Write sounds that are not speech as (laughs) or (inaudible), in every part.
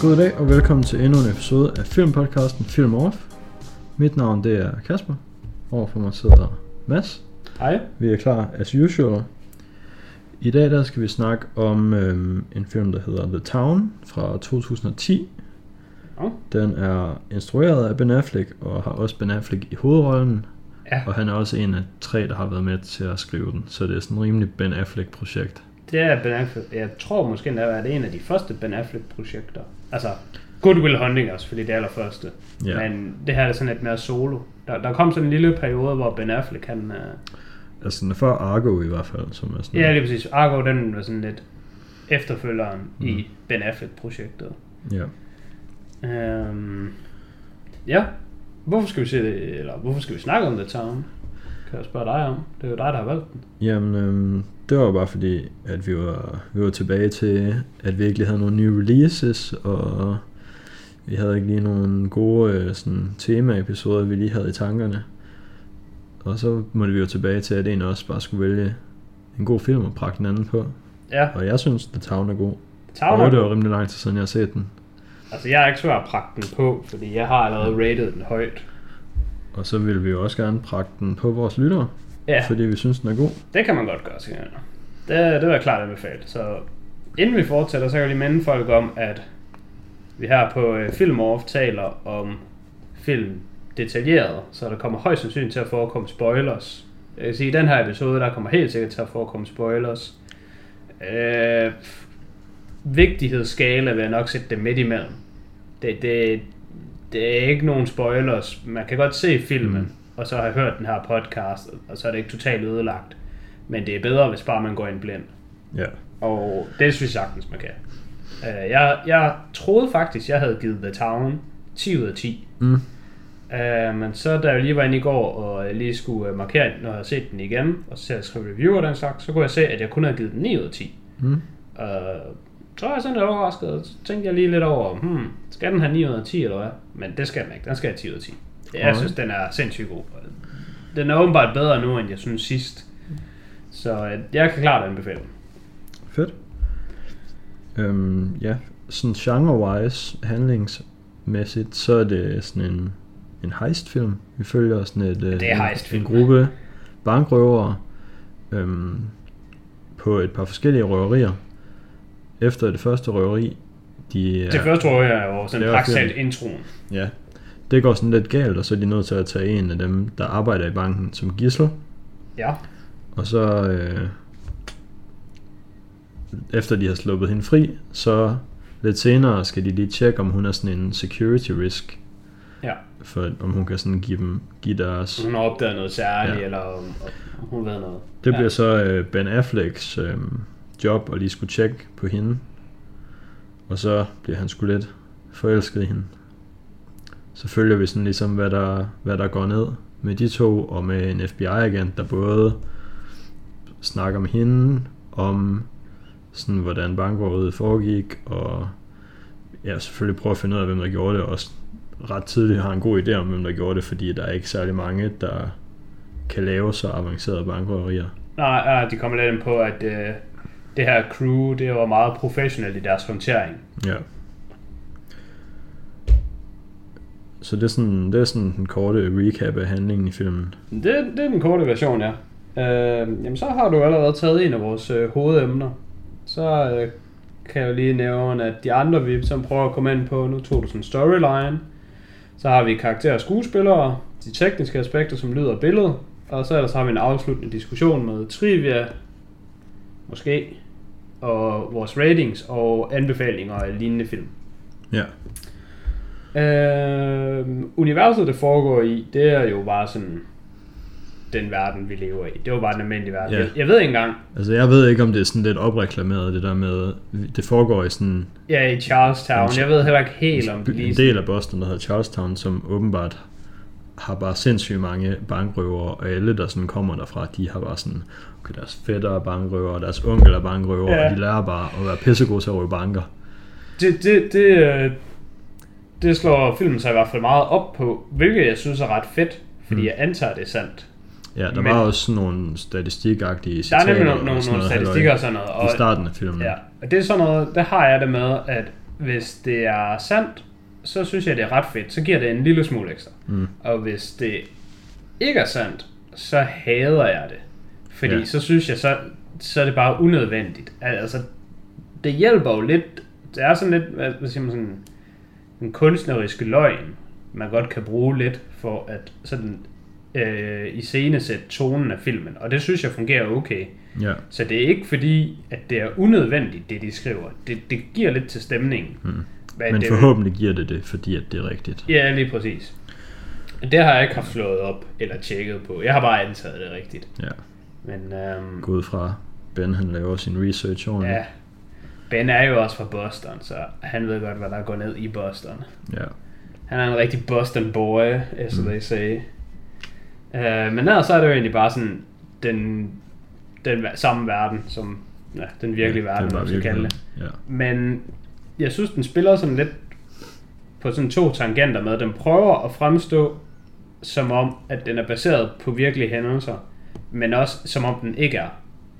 God dag og velkommen til endnu en episode af filmpodcasten Film Off. Mit navn det er Kasper. Overfor mig sidder Mads. Hej. Vi er klar as usual. I dag der skal vi snakke om øhm, en film, der hedder The Town fra 2010. Oh. Den er instrueret af Ben Affleck og har også Ben Affleck i hovedrollen. Ja, Og han er også en af tre, der har været med til at skrive den. Så det er sådan et rimelig Ben Affleck-projekt. det er Ben Affleck. Jeg tror måske, det er en af de første Ben Affleck-projekter. Altså, Good Will Hunting også, fordi det er allerførste. Ja. Men det her er sådan lidt mere solo. Der, der kom sådan en lille periode, hvor Ben Affleck, han... Uh... Altså den er før Argo i hvert fald, som er sådan... Ja, lige præcis. Argo, den var sådan lidt efterfølgeren mm. i. Ben Affleck-projektet. ja. Um, ja, hvorfor skal vi se det, eller hvorfor skal vi snakke om The Town? Kan jeg spørge dig om? Det er jo dig, der har valgt den. Jamen, øhm, det var jo bare fordi, at vi var, vi var tilbage til, at vi ikke havde nogle nye releases, og vi havde ikke lige nogle gode øh, sådan, tema-episoder, vi lige havde i tankerne. Og så måtte vi jo tilbage til, at en også bare skulle vælge en god film og prakke den anden på. Ja, Og jeg synes, The Town er god. Town og er det var rimelig lang tid siden, jeg har set den. Altså, jeg er ikke svær at prakke den på, fordi jeg har allerede rated den højt. Og så vil vi jo også gerne prakke den på vores lyttere, Ja, fordi vi synes, den er god. det kan man godt gøre, siger jeg. Det, det vil jeg klart anbefale. Så inden vi fortsætter, så kan jeg lige minde folk om, at vi her på øh, Film Off taler om film detaljeret, så der kommer højst sandsynligt til at forekomme spoilers. Jeg kan sige, at i den her episode, der kommer helt sikkert til at forekomme spoilers. Øh, vigtighedsskala vil jeg nok sætte det midt imellem. Det, det, det er ikke nogen spoilers. Man kan godt se filmen, Mm. Og så har hørt den her podcast, og så er det ikke totalt ødelagt. Men det er bedre, hvis bare man går ind blind. Ja. Og det synes jeg sagtens, man kan. Uh, jeg, jeg troede faktisk, jeg havde givet The Town 10 ud af 10. Mm. Uh, men så da jeg lige var inde i går, og jeg lige skulle øh, markere, når jeg havde set den igen, og så jeg skrev review og den slags, så kunne jeg se, at jeg kun havde givet den 9 ud af 10. Mm. Uh, så var jeg sådan lidt overrasket, og så tænkte jeg lige lidt over, hmm, skal den have 9 ud af 10 eller hvad? Men det skal den ikke, den skal have 10 ud af 10. Jeg synes, den er sindssygt god. Den er åbenbart bedre nu, end jeg synes sidst. Så øh, jeg kan klart anbefale den. Fedt. Øhm, ja, sådan genre-wise, handlingsmæssigt, så er det sådan en, en heistfilm. Vi følger sådan et, øh, Det er en, heistfilm. en gruppe bankrøvere øhm, på et par forskellige røverier. Efter det første røveri, de. Det første år er jo sådan praktisk introen. ja, det går sådan lidt galt, og så er de nødt til at tage en af dem, der arbejder i banken som gissel. Ja. Og så øh, efter de har sluppet hende fri, så lidt senere skal de lige tjekke, om hun er sådan en security risk. Ja. For om hun kan sådan give dem give deres... Hun har opdaget noget særligt, Ja. eller om, om hun ved noget. Det ja. bliver så øh, Ben Afflecks øh, job at lige skulle tjekke på hende. Og så bliver han sgu lidt forelsket i hende. Så følger vi sådan ligesom, hvad der, hvad der går ned med de to, og med en FBI-agent, der både snakker med hende om, sådan, hvordan bankrøveriet foregik, og ja, selvfølgelig prøve at finde ud af, hvem der gjorde det, og også ret tidligt har en god idé om, hvem der gjorde det, fordi der er ikke særlig mange, der kan lave så avancerede bankrøverier. Nej, ja, de kommer lidt ind på, at øh, det her crew, det var meget professionelt i deres håndtering. Ja. Så det er sådan, det er sådan den korte recap af handlingen i filmen. Det, det er den korte version, ja. Øh, jamen, så har du allerede taget en af vores øh, hovedemner. Så øh, kan jeg jo lige nævne, at de andre, vi som prøver at komme ind på, nu tog du sådan storyline. Så har vi karakterer og skuespillere, de tekniske aspekter som lyd og billede, og så ellers har vi en afsluttende diskussion med trivia, måske, og vores ratings og anbefalinger af lignende film. Ja. Øh, universet, det foregår i, det er jo bare sådan den verden, vi lever i. Det var bare den almindelige verden. Ja. Jeg, ved ikke engang, Altså jeg ved ikke, om det er sådan lidt opreklameret, det der med, det foregår i sådan er i Charlestown. Jeg ved heller ikke helt, om det en lige... del af Boston, der hedder Charlestown, som åbenbart har bare sindssygt mange bankrøvere, og alle, der sådan kommer derfra, de har bare sådan, okay, deres fætter er bankrøvere, deres onkel er bankrøvere, Ja. og de lærer bare at være pissegode til at røve banker. Det, det, det, øh, det slår filmen sig i hvert fald meget op på, hvilket jeg synes er ret fedt, fordi Mm. jeg antager, det er sandt. Ja, der Men- var også sådan nogle statistikagtige Der citater. er nemlig nogle, og nogle, nogle statistikker og sådan noget. Og, I starten af filmen. Ja, og det er sådan noget, der har jeg det med, at hvis det er sandt, så synes jeg, det er ret fedt. Så giver det en lille smule ekstra. Mm. Og hvis det ikke er sandt, så hader jeg det. Fordi Ja. så synes jeg, så, så er det bare unødvendigt. Al- Altså, det hjælper jo lidt. Det er sådan lidt, hvad siger man sådan, en kunstnerisk løgn, man godt kan bruge lidt for at sådan øh, iscenesætte tonen af filmen. Og det synes jeg fungerer okay. Ja. Så det er ikke fordi, at det er unødvendigt, det de skriver. Det, det giver lidt til stemningen. Mm. Men, Men det, forhåbentlig giver det det, fordi at det er rigtigt. Ja, lige præcis. Det har jeg ikke haft slået op eller tjekket på. Jeg har bare antaget det rigtigt. Ja. Men øhm, Gå ud fra, Ben han laver sin research ordentligt. ja, Ben er jo også fra Boston, så han ved godt, hvad der går ned i Boston. Ja. Han er en rigtig Boston boy, as mm. they say. Uh, men ellers så er det jo egentlig bare sådan den, den samme verden, som ja, den virkelige ja, verden, er man skal kalde det. Ja. Men jeg synes, den spiller sådan lidt på sådan to tangenter med. Den prøver at fremstå som om, at den er baseret på virkelige hændelser, men også som om den ikke er.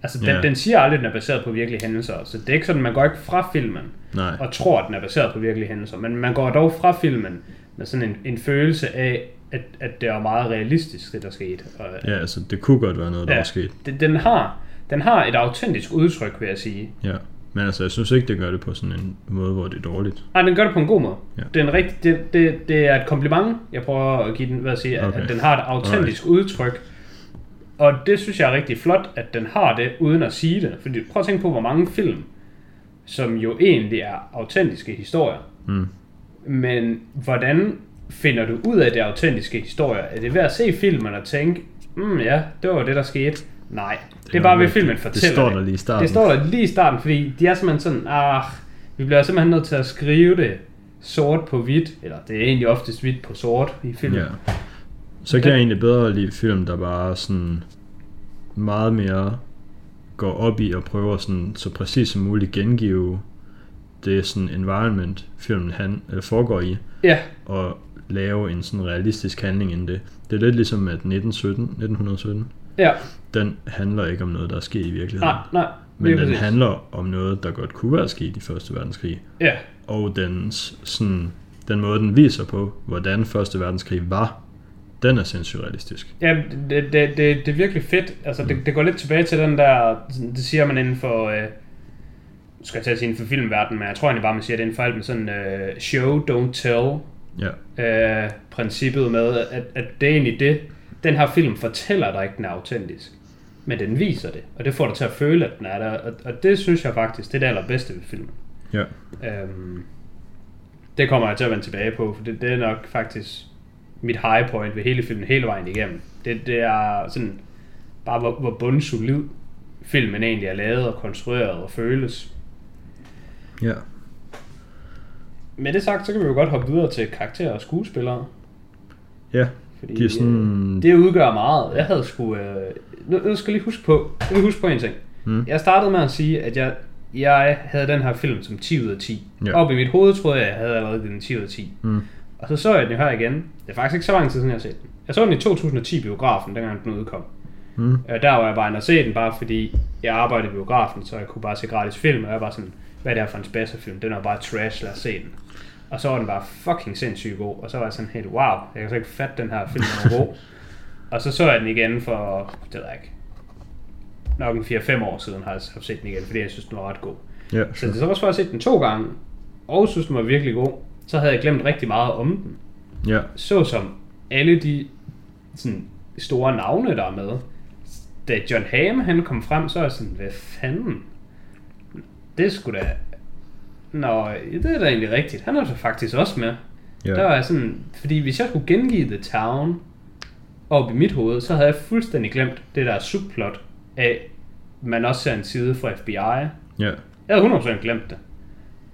Altså, den, Ja. den siger aldrig, at den er baseret på virkelige hændelser. Så det er ikke sådan, man går ikke fra filmen Nej. og tror, at den er baseret på virkelige hændelser. Men man går dog fra filmen med sådan en, en følelse af, at, at det er meget realistisk, det der skete. Og, Ja, altså det kunne godt være noget, der Ja. var sket. den, den, har, den har et autentisk udtryk, vil jeg sige. Ja. Men altså, jeg synes ikke, det gør det på sådan en måde, hvor det er dårligt. Nej, den gør det på en god måde. Ja. Det, er en rigtig, det, det, det er et kompliment, jeg prøver at give den, hvad at sige, okay. Okay. at den har et autentisk udtryk. Og det synes jeg er rigtig flot, at den har det, uden at sige det. Fordi prøv at tænke på, hvor mange film, som jo egentlig er autentiske historier. Mm. Men hvordan finder du ud af det autentiske historier? Er det ved at se filmen og tænke, mm ja, det var det, der skete? Nej, det, det er bare ved, filmen fortæller Det står der lige i starten. det står der lige i starten, fordi de er simpelthen sådan, ah, vi bliver simpelthen nødt til at skrive det sort på hvidt, eller det er egentlig oftest hvidt på sort i filmen. Ja. Så kan jeg egentlig bedre lide film, der bare sådan meget mere går op i at prøve at sådan, så præcis som muligt gengive det sådan environment, filmen han, eller foregår i, ja, og lave en sådan realistisk handling inden det. Det er lidt ligesom, at 1917, 1917 ja, den handler ikke om noget, der er sket i virkeligheden. nej, nej. men den præcis. handler om noget, der godt kunne være sket i Første Verdenskrig. Ja, Og dens, sådan, den måde, den viser på, hvordan Første Verdenskrig var, den er sindssygt realistisk. ja det, det, det, det er virkelig fedt. Altså, det, det går lidt tilbage til den der, det siger man inden for, øh, skal jeg til at sige inden for filmverdenen, men jeg tror egentlig bare, man siger det inden for alt med sådan øh, show, don't tell, Ja, øh, princippet med, at, at det er egentlig det, den her film fortæller dig ikke, den er autentisk. Men den viser det, og det får dig til at føle, at den er der. Og, og det synes jeg faktisk, det er det allerbedste ved filmen. ja, Øhm, det kommer jeg til at vende tilbage på, for det, det er nok faktisk mit high point ved hele filmen, hele vejen igennem. Det, det er sådan, bare hvor, hvor bundsolid filmen egentlig er lavet og konstrueret og føles. ja. Med det sagt, så kan vi jo godt hoppe videre til karakterer og skuespillere. Ja, Fordi, de er sådan... øh, det udgør meget. Jeg havde sgu... Øh, nu, nu skal jeg lige huske på, jeg vil huske på en ting. Mm. Jeg startede med at sige, at jeg, jeg havde den her film som 10 ud af 10. Ja. Op i mit hoved troede jeg, at jeg havde allerede den 10 ud af 10. Mm. Og så så jeg den jo her igen. Det er faktisk ikke så lang tid siden, jeg har set den. Jeg så den i 2010 biografen, dengang den udkom. Mm. Øh, der var jeg bare inde og se den, bare fordi jeg arbejdede i biografen, så jeg kunne bare se gratis film, og jeg var sådan, hvad er det her for en spasserfilm? Den er bare trash, lad os se den. Og så var den bare fucking sindssygt god, og så var jeg sådan helt, wow, jeg kan så ikke fatte den her film er god. (laughs) og så så jeg den igen for, det ved jeg ikke, nok en 4-5 år siden har jeg set den igen, fordi jeg synes, den var ret god. Ja, Så det så også for at set den to gange, og synes, den var virkelig god, så havde jeg glemt rigtig meget om den ja, så som alle de sådan, store navne, der er med. Da John Hamm han kom frem, så er jeg sådan, hvad fanden? Det er sgu da... Nå, det er da egentlig rigtigt. Han er så faktisk også med. ja. Der var sådan, fordi hvis jeg skulle gengive The Town op i mit hoved, så havde jeg fuldstændig glemt det der subplot af, man også ser en side fra FBI. ja. Jeg havde 100% glemt det.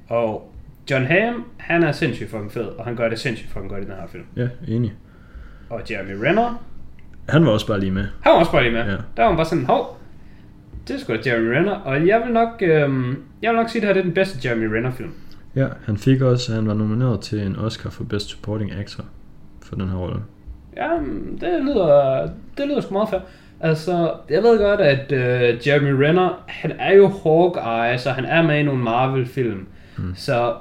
Og John Hamm, han er sindssygt fucking fed, og han gør det sindssygt fucking godt i den her film. ja, enig. Og Jeremy Renner, Han var også bare lige med. han var også bare lige med. Ja. Der var man bare sådan, hov, det er sgu da Jeremy Renner. Og jeg vil nok, øhm, jeg vil nok sige, at det her det er den bedste Jeremy Renner film. Ja, han fik også, han var nomineret til en Oscar for Best Supporting Actor for den her rolle. Ja, mm, det lyder, det lyder sgu meget fair. Altså, jeg ved godt, at øh, Jeremy Renner, han er jo Hawkeye, så han er med i nogle Marvel-film. Mm. Så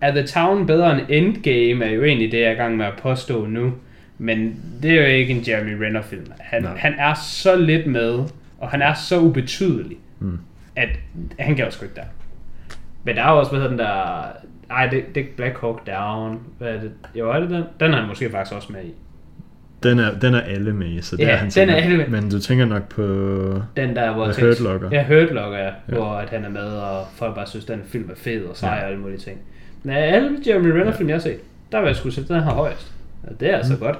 er The Town bedre end Endgame, er jo egentlig det, jeg er i gang med at påstå nu. Men det er jo ikke en Jeremy Renner film. Han, Nej. han er så lidt med, og han er så ubetydelig, Mm. at han kan også ikke der. Men der er jo også, hvad hedder den der... Ej, det, det er Black Hawk Down. Hvad er det? Jo, er det den? Den er han måske faktisk også med i. Den er, den er alle med i, så det Ja, er han den sikkert. er alle med. Men du tænker nok på... Den der, hvor... Hurt Locker. Ja, Hurt Locker, ja. ja. Hvor at han er med, og folk bare synes, den film er fed og sej Ja. og alle mulige ting. Af alle Jeremy Renner film, jeg har set, der vil jeg skulle sætte den her højst. Og det er altså Mm. godt.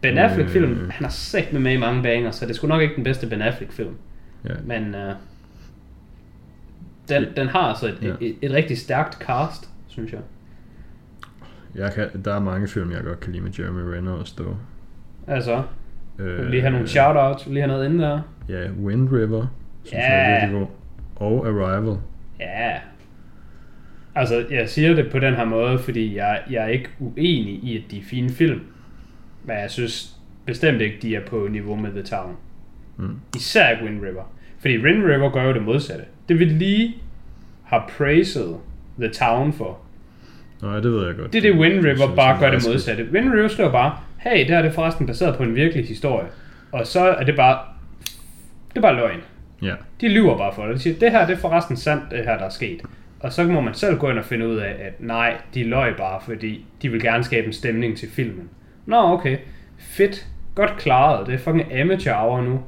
Ben Affleck film, Øh. han har sagt med med i mange banger, så det er sgu nok ikke den bedste Ben Affleck film. Ja. Men øh, den, den har altså et, Ja. et, et, et rigtig stærkt cast, synes jeg. Jeg kan, der er mange film, jeg godt kan lide med Jeremy Renner også dog. Altså, Øh, lige have nogle shoutouts, vil lige have noget inde der. Ja, Wind River, synes Ja. jeg er virkelig god. Og Arrival. Ja. Altså, jeg siger det på den her måde, fordi jeg, jeg er ikke uenig i, at de er fine film. Men jeg synes bestemt ikke, de er på niveau med The Town. Mm. Især ikke Wind River. Fordi Wind River gør jo det modsatte. Det vi lige har praised The Town for. Nej, det ved jeg godt. Det er det Wind synes River jeg bare er gør det modsatte. Wind River skriver bare, hey, det her det er forresten baseret på en virkelig historie. Og så er det bare, det er bare løgn. Ja, De lyver bare for det. De siger, det her det er forresten sandt, det her der er sket. Og så må man selv gå ind og finde ud af, at nej, de løg bare, fordi de vil gerne skabe en stemning til filmen. Nå, okay. Fedt. Godt klaret. Det er fucking amateur hour nu.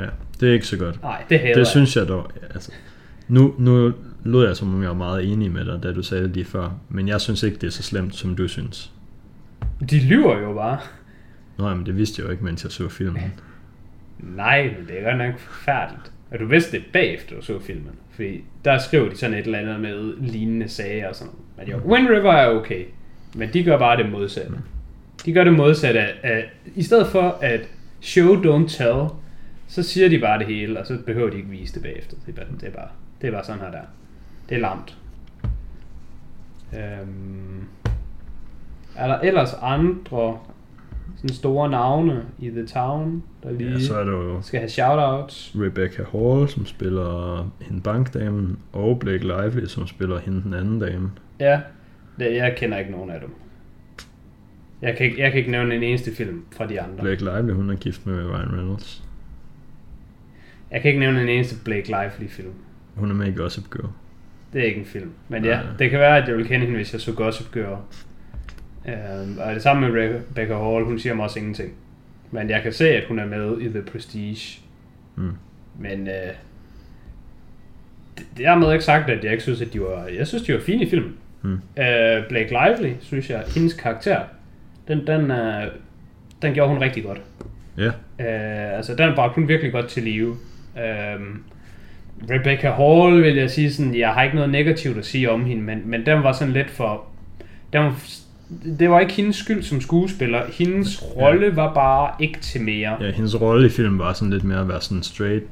ja. Det er ikke så godt. Nej, det hader Det synes jeg dog. Altså, nu, nu lød jeg som om jeg var meget enig med dig, da du sagde det lige før. Men jeg synes ikke, det er så slemt, som du synes. De lyver jo bare. Nå, men det vidste jeg jo ikke, mens jeg så filmen. Nej, men det er godt nok forfærdeligt. Og du vidste det bagefter, du så filmen. Fordi der skriver de sådan et eller andet med lignende sager og sådan noget. Men jo, Wind River er okay. Men de gør bare det modsatte. De gør det modsatte af, af i stedet for at show don't tell, så siger de bare det hele, og så behøver de ikke vise det bagefter. Det er bare, det er bare, det er bare sådan her der. Det er lamt. Øhm, er der ellers andre sådan store navne i The Town, der lige Ja, så er der jo skal have shoutouts? Rebecca Hall, som spiller hende bankdamen, og Blake Lively, som spiller hende den anden dame. Ja, det, jeg kender ikke nogen af dem. Jeg kan, ikke, jeg kan ikke nævne en eneste film fra de andre. Blake Lively, hun er gift med Ryan Reynolds. Jeg kan ikke nævne en eneste Blake Lively film. Hun er med i Gossip Girl. Det er ikke en film. Men ja, Nej. det kan være, at jeg vil kende hende, hvis jeg så Gossip Girl. Øhm, og det samme med Rebecca Hall, hun siger mig også ingenting. Men jeg kan se, at hun er med i The Prestige. Mm. Men øh, det, det er med ikke sagt, at jeg ikke synes, at de var... Jeg synes, de var fine i filmen. Mm. Øh, Blake Lively, synes jeg, hendes karakter, den, den, øh, den gjorde hun rigtig godt. Ja, Øh, altså, den bragte hun virkelig godt til live. Øh, Rebecca Hall, vil jeg sige sådan, jeg har ikke noget negativt at sige om hende, men, men den var sådan lidt for... Den var, det var ikke hendes skyld som skuespiller. Hendes rolle var bare ikke til mere. ja hendes rolle i filmen var sådan lidt mere at være sådan straight,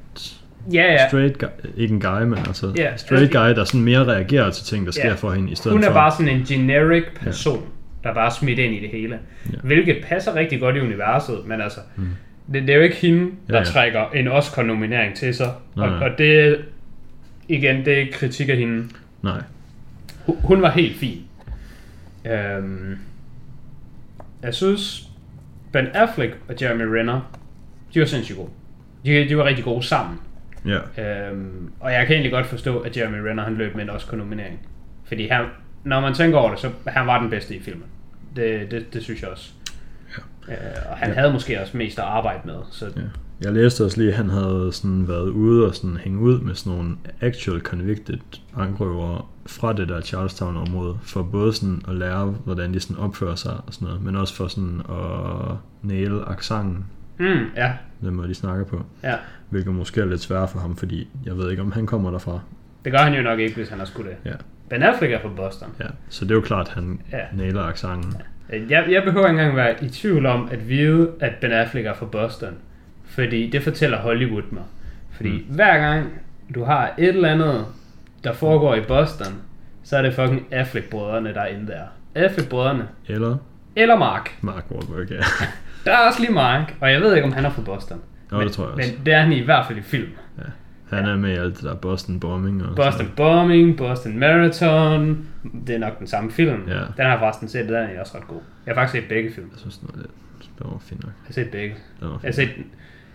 Ja, ja. straight guy, ikke en guy, men altså Ja, straight altså- guy, der sådan mere reagerer til ting, der sker Ja. for hende, i stedet Hun er for... bare sådan en generic person, ja. der bare er smidt ind i det hele. Ja. Ja. Hvilket passer rigtig godt i universet, men altså, mm. det, det er jo ikke hende, der Ja, ja, ja. ja. trækker en Oscar-nominering til sig. Nej, og, og det, igen, det er ikke kritik af hende. Nej, Hun, hun var helt fin. Øhm, jeg synes, Ben Affleck og Jeremy Renner, de var sindssygt gode. De, de var rigtig gode sammen. ja. Øhm, og jeg kan egentlig godt forstå, at Jeremy Renner han løb med en Oscar-nominering. Fordi han, når man tænker over det, så han var den bedste i filmen. Det, det, det synes jeg også. Ja. Øh, og han Ja. havde måske også mest at arbejde med. Så Ja. Jeg læste også lige, at han havde sådan været ude og sådan hænge ud med sådan nogle actual convicted bankrøvere fra det der Charlestown-område, for både sådan at lære, hvordan de sådan opfører sig og sådan noget, men også for sådan at næle accenten, mm, ja, den måde de snakker på, ja. hvilket måske er lidt svært for ham, fordi jeg ved ikke, om han kommer derfra. Det gør han jo nok ikke, hvis han har skulle det. Ja, Ben Affleck er fra Boston. ja. Så det er jo klart, at han Ja. næler accenten. Øh, Jeg, jeg behøver ikke engang være i tvivl om at vide, at Ben Affleck er fra Boston. Fordi det fortæller Hollywood mig. Fordi mm. hver gang du har et eller andet, der foregår i Boston, så er det fucking Affleck-brødrene, der er inde der. Affleck-brødrene. Eller Eller Mark. Mark Wahlberg, ja. (laughs) Der er også lige Mark, og jeg ved ikke, om han er fra Boston. Nå, men, det tror jeg også. Men det er han i hvert fald i film. Ja. Han er med i alt det der Boston Bombing og Boston Bombing, Boston Marathon. Det er nok den samme film. Ja. Den har jeg forresten set, den er også ret god. Jeg har faktisk set begge film. Jeg synes, det var lidt... Det var fint nok. Jeg har set begge. Det var Jeg har fint. set,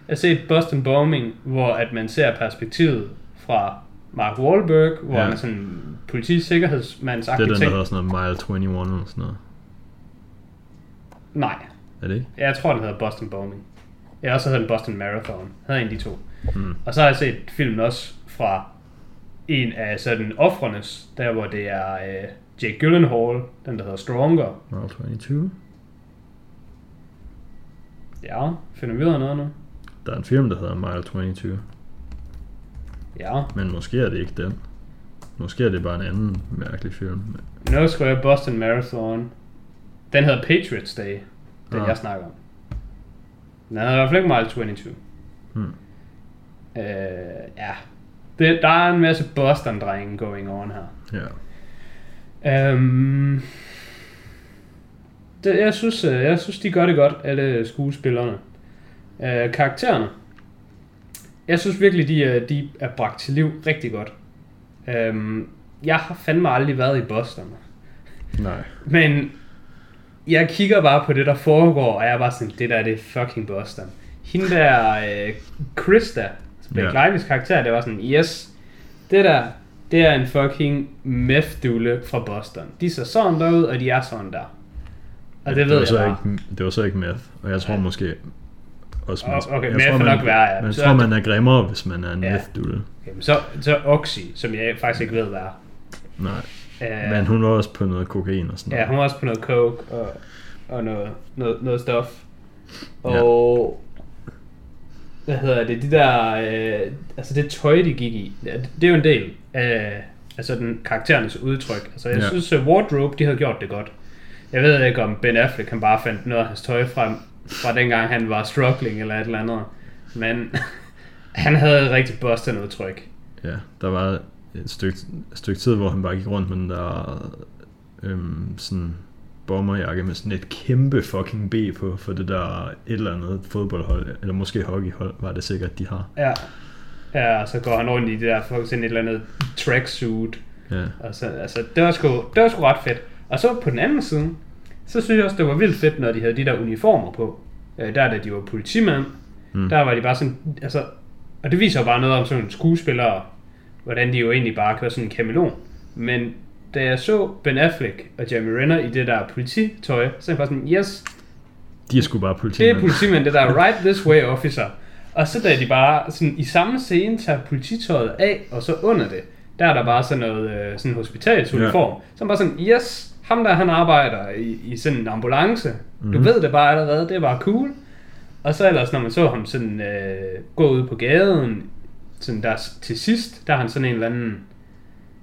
jeg har set Boston Bombing, hvor at man ser perspektivet fra Mark Wahlberg, hvor Ja. han er sådan politisikkerhedsmands Det er den, der hedder sådan noget Mile 21 eller sådan noget. Nej, Er det ikke? jeg tror, den hedder Boston Bombing. Jeg har også hørt den Boston Marathon. Jeg havde en af de to. Mm. Og så har jeg set filmen også fra en af sådan offrenes, der hvor det er øh, Jake Gyllenhaal, den der hedder Stronger. Mile 22? Ja, finder vi ud af noget nu? Der er en film, der hedder Mile 22. Ja. Men måske er det ikke den. Måske er det bare en anden mærkelig film. Skriver jeg Boston Marathon. Den hedder Patriots Day, den Ah. jeg snakker om. Den hedder i hvert fald ikke Mile 22. Hmm. Øh, ja. Det, der er en masse Boston-drenge going on her. Ja. Øhm, det, jeg, synes, øh, jeg synes, de gør det godt, alle skuespillerne. Øh, karaktererne. Jeg synes virkelig, de, er- de er bragt til liv rigtig godt. Øhm, jeg har fandme aldrig været i Boston. Nej. Men jeg kigger bare på det, der foregår, og jeg er bare sådan, det der det er fucking Boston. Hende der, øh, Krista, Blake Ja. Lively's karakter, det var sådan, yes, det der, det er en fucking meth fra Boston. De ser sådan der ud, og de er sådan der. Og det, det ved var jeg så bare. Ikke, det var så ikke meth. Og jeg tror måske også... Åh, okay, jeg meth tror, man, nok værre, ja. Man Så tror, man er grimmere, hvis man er en Ja. Jamen, så, så Oxy, som jeg faktisk ikke ved, hvad er. Nej. Øh, Men hun var også på noget kokain og sådan Ja, noget. hun var også på noget coke og, og noget, noget, noget stof. Og... Hvad hedder det? De der... Øh, altså det tøj, de gik i. ja, det- Det er jo en del af altså den karakterernes udtryk. Altså jeg Ja. ja. synes, at Wardrobe, de havde gjort det godt. Jeg ved ikke, om Ben Affleck han bare fandt noget af hans tøj frem fra dengang han var struggling eller et eller andet. Men (laughs) han havde et rigtig Boston udtryk. Ja, der var et stykke, et stykke tid, hvor han bare gik rundt med den der øhm, sådan bomberjakke med sådan et kæmpe fucking B på, for det der et eller andet fodboldhold, eller måske hockeyhold, var det sikkert, de har. Ja. Ja, og så går han rundt i det der, for sådan et eller andet tracksuit. Ja, Og så, altså, det var, sgu, det var sgu ret fedt. Og så på den anden side, så synes jeg også, det var vildt fedt, når de havde de der uniformer på. Øh, der, da de var politimænd, Mm. der var de bare sådan, altså, og det viser jo bare noget om sådan skuespillere, hvordan de jo egentlig bare kan være sådan en kameleon. Men da jeg så Ben Affleck og Jeremy Renner i det der polititøj, så er jeg bare sådan, yes, de er sgu bare det er politimænd. politimænd, det der right this way officer. Og så da de bare sådan, i samme scene tager polititøjet af, og så under det, der er der bare sådan noget øh, sådan hospitalsuniform. Ja. Så er man bare sådan, yes, ham der han arbejder i, i sådan en ambulance. Mm. Du Mhm. ved det bare allerede, det bare cool. Og så ellers, når man så ham sådan øh, gå ud på gaden, sådan der til sidst, der er han sådan en eller anden,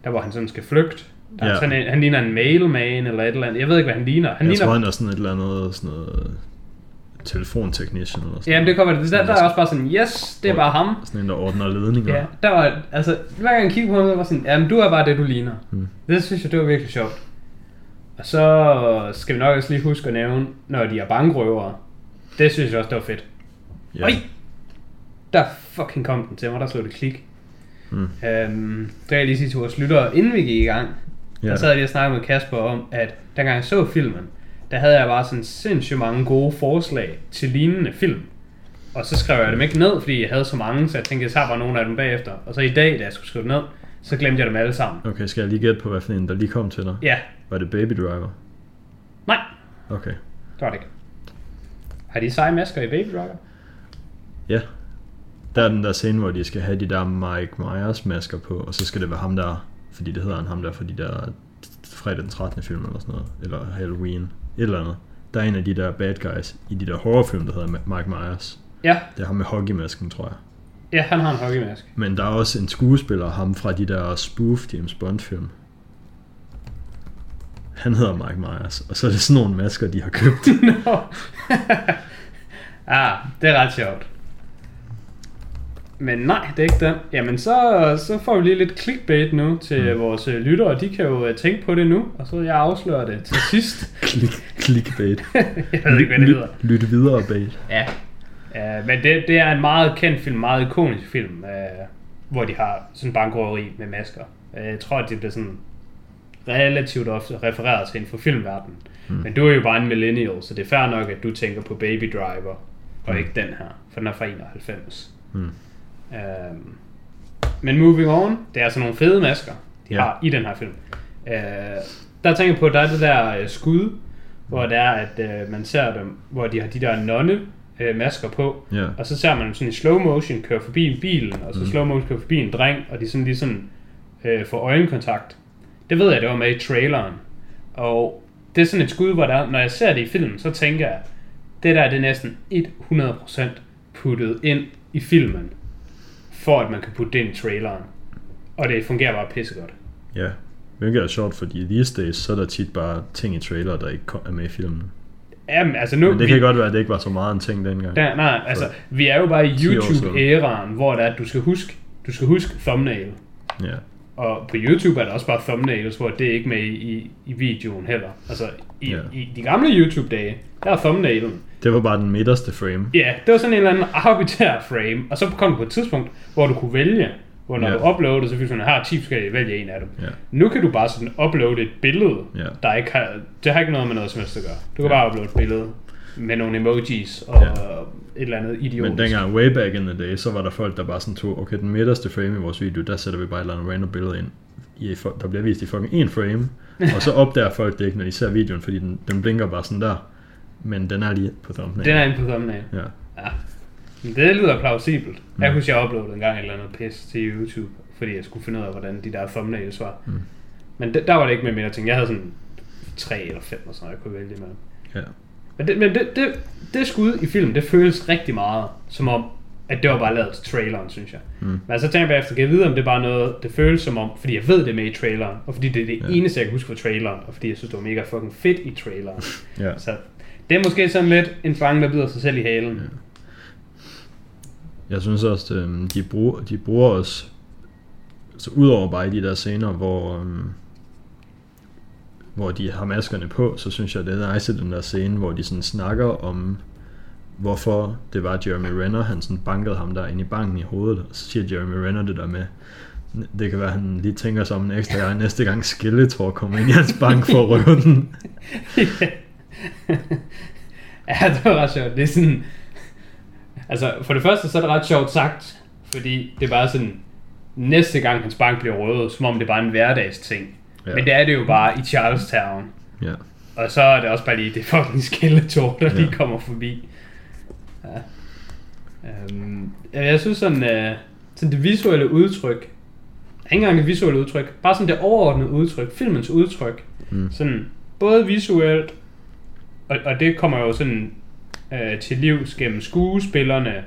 der hvor han sådan skal flygte. Der er Ja. sådan en, han ligner en mailman eller et eller andet. Jeg ved ikke, hvad han ligner. Han Jeg ligner tror, han er sådan et eller andet sådan noget telefontechnician eller sådan Jamen det kommer det. Der, der er også bare sådan, yes, det er bare ham. Sådan en, der ordner ledninger. Ja, der var, altså, hver gang jeg kiggede på ham, så var sådan, jamen du er bare det, du ligner. Mm. Det synes jeg, det var virkelig sjovt. Og så skal vi nok også lige huske at nævne, når de er bankrøvere. Det synes jeg også, det var fedt. Ja. Oj! Der fucking kom den til mig, der slog det klik. Mm. Øhm, det jeg lige sige til vores lyttere, inden vi gik i gang. Ja. Der sad jeg lige og snakkede med Kasper om, at dengang jeg så filmen, der havde jeg bare sådan sindssygt mange gode forslag til lignende film. Og så skrev jeg dem ikke ned, fordi jeg havde så mange, så jeg tænkte, jeg tager bare nogle af dem bagefter. Og så i dag, da jeg skulle skrive dem ned, så glemte jeg dem alle sammen. Okay, skal jeg lige gætte på, hvad for en, der lige kom til dig? Ja, Var det Baby Driver? nej, Okay. det var det ikke. Har de seje masker i Baby Driver? Ja. Der er den der scene, hvor de skal have de der Mike Myers masker på, og så skal det være ham der, fordi det hedder han ham der for de der fredag den 13. film eller sådan noget, eller Halloween, et eller andet. Der er en af de der bad guys i de der horrorfilm, der hedder Mike Myers. Ja, Det er ham med hockeymasken, tror jeg. Ja, han har en hockeymaske. Men der er også en skuespiller, ham fra de der spoof James Bond film. Han hedder Mike Myers, og så er det sådan nogle masker, de har købt. (laughs) (laughs) Ah, det er ret sjovt. Men nej, det er ikke den. Jamen, så, så får vi lige lidt clickbait nu til mm. vores øh, lyttere. De kan jo øh, tænke på det nu, og så jeg afsløre det til sidst. (laughs) Klik, clickbait. jeg ved ikke, hvad det hedder. Lyt, lyt videre bait. Ja. Uh, men det, det er en meget kendt film, meget ikonisk film. Uh, hvor de har sådan bankrøveri med masker. Øh, Jeg tror, at det bliver sådan relativt ofte refereret til inden for filmverdenen. Mm. Men du er jo bare en millennial, så det er fair nok, at du tænker på Baby Driver, og ikke den her, for den er fra 91. Mm. Øhm, men moving on, det er altså nogle fede masker, de Ja. har i den her film. Øh, der tænker jeg på, at der er det der øh, skud, hvor det er, at øh, man ser dem, hvor de har de der nonne øh, masker på, Ja. og så ser man dem sådan i slow motion køre forbi en bil, og så slow motion køre forbi en dreng, og de sådan lige sådan øh, får øjenkontakt. Det ved jeg, det var med i traileren. Og det er sådan et skud, hvor der, når jeg ser det i filmen, så tænker jeg, det der det er næsten 100% puttet ind i filmen, for at man kan putte det ind i traileren. Og det fungerer bare pissegodt. Ja. Hvilket er sjovt, fordi these days, så er der tit bare ting i trailer, der ikke er med i filmen. Jamen, altså nu... Men det vi, kan godt være, at det ikke var så meget en ting dengang. der, nej, altså, vi er jo bare i 10 år siden. YouTube-æraen, hvor det er, at du skal huske, du skal huske thumbnail. Ja. Og på YouTube er der også bare thumbnails, hvor det er ikke med i, i, i videoen heller. Altså, i, Ja. i de gamle YouTube-dage, der er thumbnailen. Det var bare den midterste frame. Ja, det var sådan en eller anden arbitær frame. Og så kom du på et tidspunkt, hvor du kunne vælge, hvor når Ja. du uploadede, så hvis man har 10 forskellige, vælge en af dem. Ja. Nu kan du bare sådan uploade et billede, Ja. der ikke har, det har ikke noget med noget som helst at gøre. Du kan Ja. bare uploade et billede med nogle emojis og Ja. et eller andet idiotisk. Men dengang, way back in the day, så var der folk, der bare sådan tog, okay, den midterste frame i vores video, der sætter vi bare et eller andet random billede ind. I, der bliver vist i fucking en frame, (laughs) og så opdager folk det ikke, når de ser videoen, fordi den, den blinker bare sådan der. Men den er lige på thumbnail. Den er inde på thumbnail. Ja. Ja. Det lyder plausibelt. Mm. Jeg kunne jeg uploadede en gang et eller andet pis til YouTube, fordi jeg skulle finde ud af, hvordan de der thumbnails var. Mm. Men det, der var det ikke med mindre ting. Jeg havde sådan tre eller fem og sådan noget, jeg kunne vælge imellem. ja. Men, det, men det, det, det skud i filmen, det føles rigtig meget som om, at det var bare lavet til traileren, synes jeg. Mm. Men så tænker jeg bagefter, kan jeg vide, om det er bare noget, det føles som om, fordi jeg ved, det med i traileren, og fordi det er det Ja. eneste, jeg kan huske fra traileren, og fordi jeg synes, det var mega fucking fedt i traileren. ja. så det er måske sådan lidt en slange, der bider sig selv i halen. Ja. Jeg synes også, øhm, de bruger, de bruger os, så udover bare i de der scener, hvor, øhm, hvor de har maskerne på, så synes jeg, det er nice den der scene, hvor de sådan snakker om, hvorfor det var Jeremy Renner, han sådan bankede ham der ind i banken i hovedet, og så siger Jeremy Renner det der med, det kan være, at han lige tænker sig om en ekstra gang, næste gang Skeletor kommer ind i hans bank for at røve den. (laughs) ja, det var ret sjovt. Det er sådan... Altså, for det første, så er det ret sjovt sagt, fordi det er bare sådan, næste gang hans bank bliver røvet, som om det er bare en hverdagsting. Ja. Men det er det jo bare i Charlestown. Ja. Og så er det også bare lige det fucking Skeletor, der Ja. lige kommer forbi. Ja. Øhm, jeg synes sådan, øh, sådan det visuelle udtryk, ikke engang det visuelle udtryk, bare sådan det overordnede udtryk, filmens udtryk, Mm. sådan både visuelt, og, og det kommer jo sådan øh, til livs gennem skuespillerne,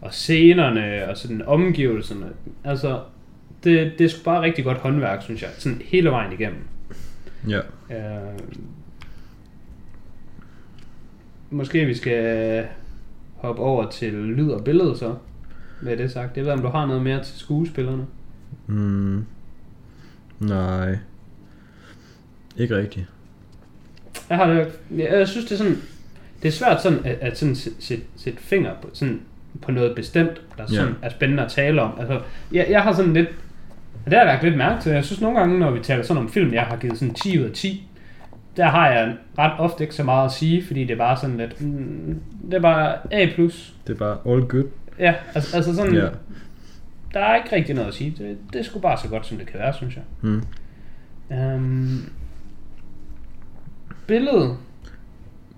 og scenerne, og sådan omgivelserne. Altså, det, det er sgu bare rigtig godt håndværk, synes jeg, sådan hele vejen igennem. Ja. Øh, måske vi skal hoppe over til lyd og billede så, med det sagt. Jeg ved, om du har noget mere til skuespillerne. Mm. Nej. Ikke rigtigt. Jeg har det, jeg, jeg synes, det er sådan, det er svært sådan at, at sådan sætte sæt, sæt finger på, sådan, på noget bestemt, der sådan er spændende at tale om. Altså, jeg, jeg har sådan lidt, og det har jeg lagt lidt mærke til. Jeg synes nogle gange, når vi taler sådan om film, jeg har givet sådan 10 ud af 10, der har jeg ret ofte ikke så meget at sige, fordi det er bare sådan lidt, mm, det er bare A+. Det er bare all good. Ja, altså, altså sådan, Ja. der er ikke rigtig noget at sige. Det, det er sgu bare så godt, som det kan være, synes jeg. Mm. Um, billede.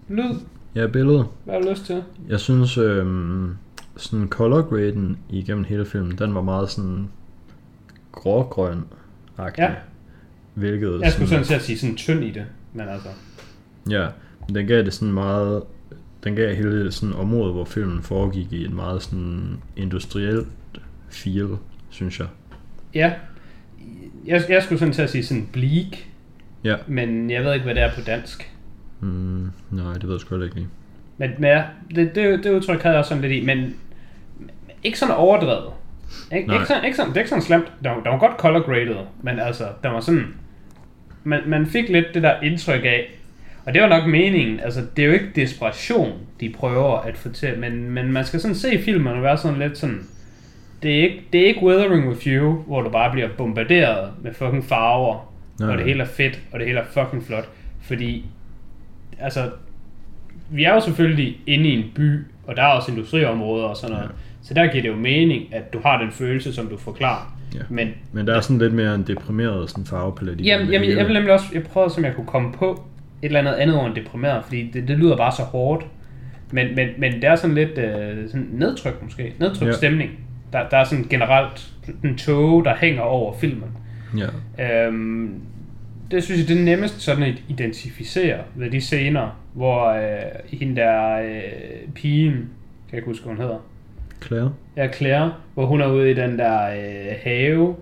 Lyd. Ja, billedet. Hvad har du lyst til? Jeg synes, øhm, sådan color graden igennem hele filmen, den var meget sådan grågrøn Ja. Hvilket Jeg skulle sådan til at sige sådan tynd i det, men altså... Ja, den gav det sådan meget, den gav hele sådan område, hvor filmen foregik i et meget sådan industrielt feel, synes jeg. Ja. Jeg, jeg skulle sådan til at sige sådan bleak, Ja. men jeg ved ikke, hvad det er på dansk. Mm, nej, det ved jeg sgu ikke lige. Men, ja, det, det, det udtryk havde jeg også sådan lidt i, men ikke sådan overdrevet. Ik- Nej. ikke sådan, ikke sådan, det er ikke sådan slemt. Der, var- var godt color graded, men altså, der var sådan... Man, man fik lidt det der indtryk af, og det var nok meningen, altså det er jo ikke desperation, de prøver at til, men, men man skal sådan se filmen og være sådan lidt sådan, det er, ikke, det er ikke Weathering With You, hvor du bare bliver bombarderet med fucking farver, Nej, og det hele er fedt, og det hele er fucking flot. Fordi, altså, vi er jo selvfølgelig inde i en by, og der er også industriområder og sådan noget. Ja. Så der giver det jo mening, at du har den følelse, som du forklarer. Ja. Men Men der er sådan lidt mere en deprimeret sådan farvepalet i Jamen, jamen, jeg vil nemlig også, jeg prøvede, som jeg kunne komme på et eller andet andet ord end deprimeret, fordi det, det lyder bare så hårdt. Men, men, men det er sådan lidt øh, sådan nedtryk måske, nedtryk Ja. stemning. Der, der er sådan generelt en tåge, der hænger over filmen. Ja. Øhm, det synes jeg, det er nemmest sådan at identificere ved de scener, hvor øh, hende der øh, pigen, kan jeg ikke huske, hvad hun hedder, Claire? Ja, Claire, hvor hun er ude i den der øh, have.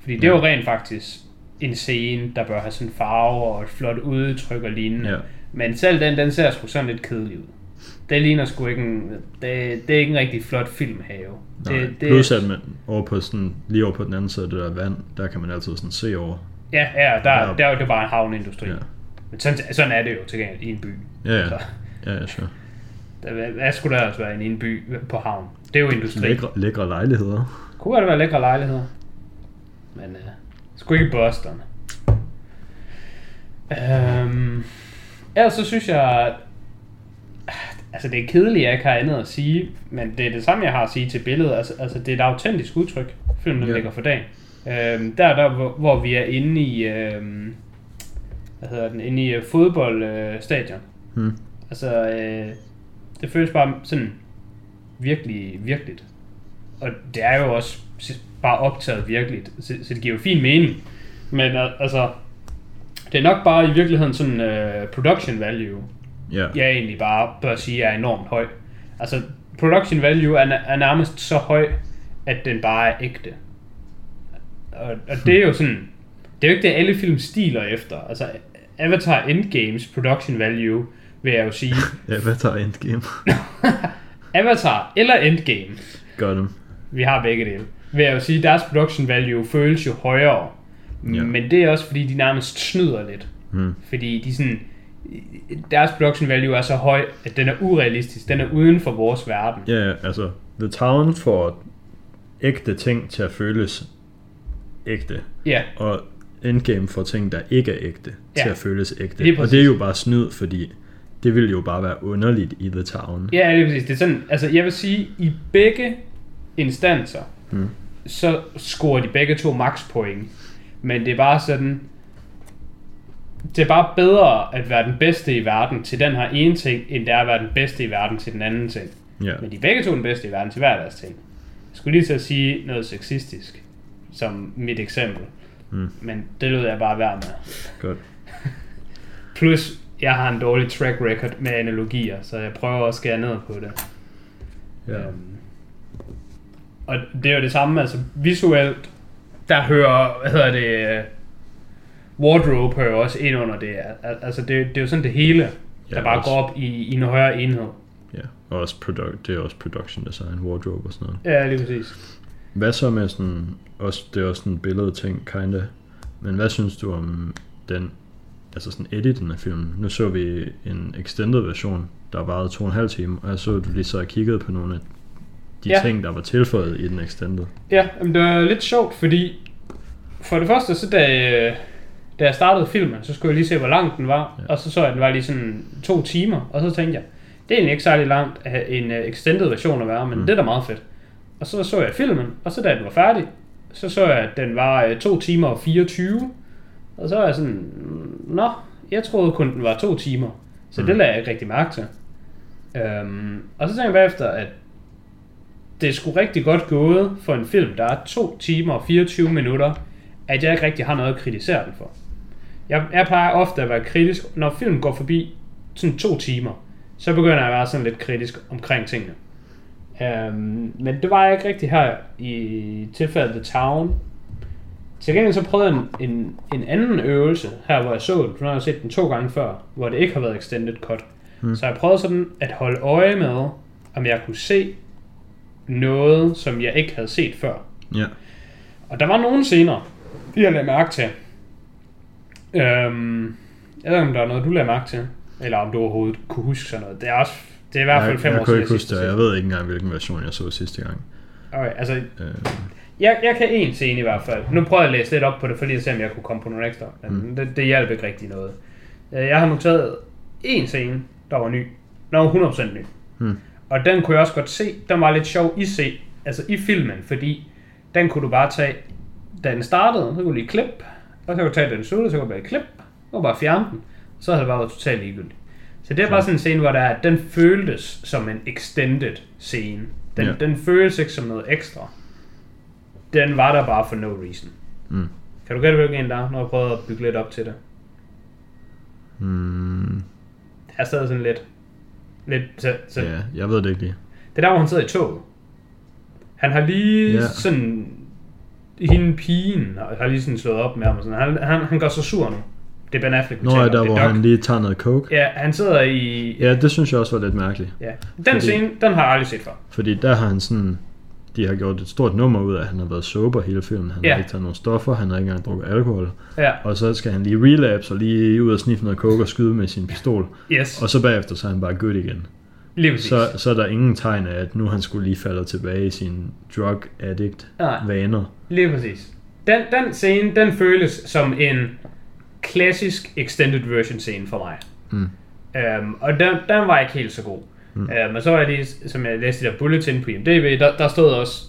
Fordi det er jo rent faktisk en scene, der bør have sådan farver og et flot udtryk og lignende. Ja. Men selv den, den ser sgu sådan lidt kedelig ud. Det ligner sgu ikke en, det, det er ikke en rigtig flot filmhave. Nej, Det, det, Plus at man over på sådan, lige over på den anden side af det der vand, der kan man altid sådan se over. Ja, ja der, Ja. der er jo bare en havneindustri. Ja. Men sådan, sådan er det jo til gengæld i en by. Ja, ja. Så, Ja, ja, sure. der, hvad, skulle der også være i en by på havn? Det er jo industri. Lækre, lækre lejligheder. Kunne godt være lækre lejligheder. Men uh, sgu ikke Boston. Øhm, ellers så synes jeg... Altså det er kedeligt, jeg ikke har andet at sige, men det er det samme, jeg har at sige til billedet. Altså, altså det er et autentisk udtryk, filmen ja. lægger for dagen. Øhm, der er der, hvor, hvor vi er inde i... Øhm, hvad hedder den? Inde i uh, fodboldstadion. Hmm. Altså, øh, det føles bare sådan virkelig, virkeligt. Og det er jo også bare optaget virkeligt, så, så det giver jo fin mening. Men al- altså, det er nok bare i virkeligheden sådan uh, production value, Ja. jeg egentlig bare bør sige er enormt høj. Altså, production value er, er nærmest så høj, at den bare er ægte. Og, og det er jo sådan, det er jo ikke det, alle film stiler efter. Altså, Avatar Endgames production value, vil jeg jo sige, (laughs) tager Endgame? (laughs) Avatar eller Endgame, Gør dem. vi har begge dele, vil jeg jo sige, deres production value føles jo højere. Ja. Men det er også fordi, de nærmest snyder lidt. Hmm. Fordi de sådan, deres production value er så høj, at den er urealistisk. Den er uden for vores verden. Ja, ja, altså, The Town får ægte ting til at føles ægte. Ja, Og Endgame får ting, der ikke er ægte, Ja. til at føles ægte. Lige og det er jo bare snyd, fordi det ville jo bare være underligt i The Town. ja lige præcis. Det er sådan, altså jeg vil sige, i begge instanser, Hmm. så scorer de begge to max point. Men det er bare sådan, det er bare bedre at være den bedste i verden til den her ene ting, end det er at være den bedste i verden til den anden ting. Ja. Men de er begge to den bedste i verden til hver deres ting. Jeg skulle lige til at sige noget sexistisk, som mit eksempel. Mm. Men det lød jeg bare være med. Godt. (laughs) Plus, jeg har en dårlig track record med analogier, så jeg prøver at skære ned på det. Ja. Øhm, og det er jo det samme, altså visuelt, der hører, hvad hedder det, øh, wardrobe hører også ind under det. Al- Altså det, det er jo sådan det hele, der Ja, bare også- går op i, i en højere enhed. ja. Og også produ- det er også production design, wardrobe og sådan noget. Ja, lige præcis. Hvad så med sådan, også, det er også sådan en billedeting, kinda. Men hvad synes du om den, altså sådan editen af filmen? Nu så vi en extended version, der varede to og en halv time, og jeg så, at du lige så og kiggede på nogle af de Ja. ting, der var tilføjet i den extended. Ja, men det var lidt sjovt, fordi for det første, så da, da jeg startede filmen, så skulle jeg lige se, hvor lang den var, Ja. og så så jeg, at den var lige sådan to timer, og så tænkte jeg, det er egentlig ikke særlig langt at have en uh, extended version at være, men mm. det er da meget fedt. Og så så jeg filmen, og så da den var færdig, så så jeg, at den var uh, 2 timer og 24, og så er jeg sådan, nå, jeg troede kun, den var to timer, så Mm. mm. det lagde jeg ikke rigtig mærke til. Um, og så tænkte jeg bagefter, at det er sgu rigtig godt gået for en film, der er 2 timer og 24 minutter, at jeg ikke rigtig har noget at kritisere den for. Jeg, jeg plejer ofte at være kritisk, når filmen går forbi sådan to timer, så begynder jeg at være sådan lidt kritisk omkring tingene. Um, men det var jeg ikke rigtig her i tilfældet The Town. Til gengæld så prøvede jeg en, en, en anden øvelse her, hvor jeg så den, nu har jeg set den to gange før, hvor det ikke har været extended cut. Hmm. Så jeg prøvede sådan at holde øje med, om jeg kunne se noget, som jeg ikke havde set før. Ja. Og der var nogle scener, jeg lagde mærke til. Øhm, jeg ved ikke, om der er noget, du lagde mærke til. Eller om du overhovedet kunne huske sådan noget. Det er, også, det er i hvert fald jeg, fem jeg år siden. ikke huske det, jeg ved ikke engang, hvilken version jeg så sidste gang. Okay, altså, Øh, jeg, jeg kan en scene i hvert fald. Nu prøver jeg at læse lidt op på det, fordi at se, om jeg kunne komme på nogle ekstra. Men mm. det, det hjalp ikke rigtig noget. Øh, Jeg har noteret en scene, der var ny. Der var 100% ny. Mm. Og den kunne jeg også godt se. Den var lidt sjov i se, altså i filmen, fordi den kunne du bare tage, da den startede, så kunne du lige klippe, og så kunne du tage den sluttede, så kunne du bare klippe, og bare fjerne den. Så havde det bare været totalt ligegyldigt. Så det er bare sådan en scene, hvor der er, den føltes som en extended scene. Den, Ja. den føles ikke som noget ekstra. Den var der bare for no reason. Mm. Kan du gætte, hvilken en der er, når jeg prøver at bygge lidt op til det? mm, Det er stadig sådan lidt... lidt så, så ja, jeg ved det ikke lige. Det er der, hvor han sidder i toget. Han har lige Ja. sådan... Hende pigen har- lige sådan slået op med ham og sådan. Han, han, han går så sur nu. Det er Ben Affleck, Nå, om. der, er hvor han lige tager noget coke. Ja, han sidder i... Ja, det synes jeg også var lidt mærkeligt. ja. Den Fordi- scene, den har jeg aldrig set før. Fordi der har han sådan... De har gjort et stort nummer ud af, at han har været sober hele filmen. Han Ja. har ikke taget nogen stoffer, han har ikke engang drukket alkohol. Ja, Og så skal han lige relapse og lige ud og sniffe noget coke og skyde med sin pistol. yes. Og så bagefter så er han bare good igen. Lige præcis. Så, så er der ingen tegn af, at nu han skulle lige falde tilbage i sine drug addict Nej. vaner. Lige præcis. Den, den scene, den føles som en klassisk extended version scene for mig. Mm. Um, og den, den var ikke helt så god. Mm. Um, og så var jeg lige, som jeg læste der bulletin på IMDb, der, der stod også,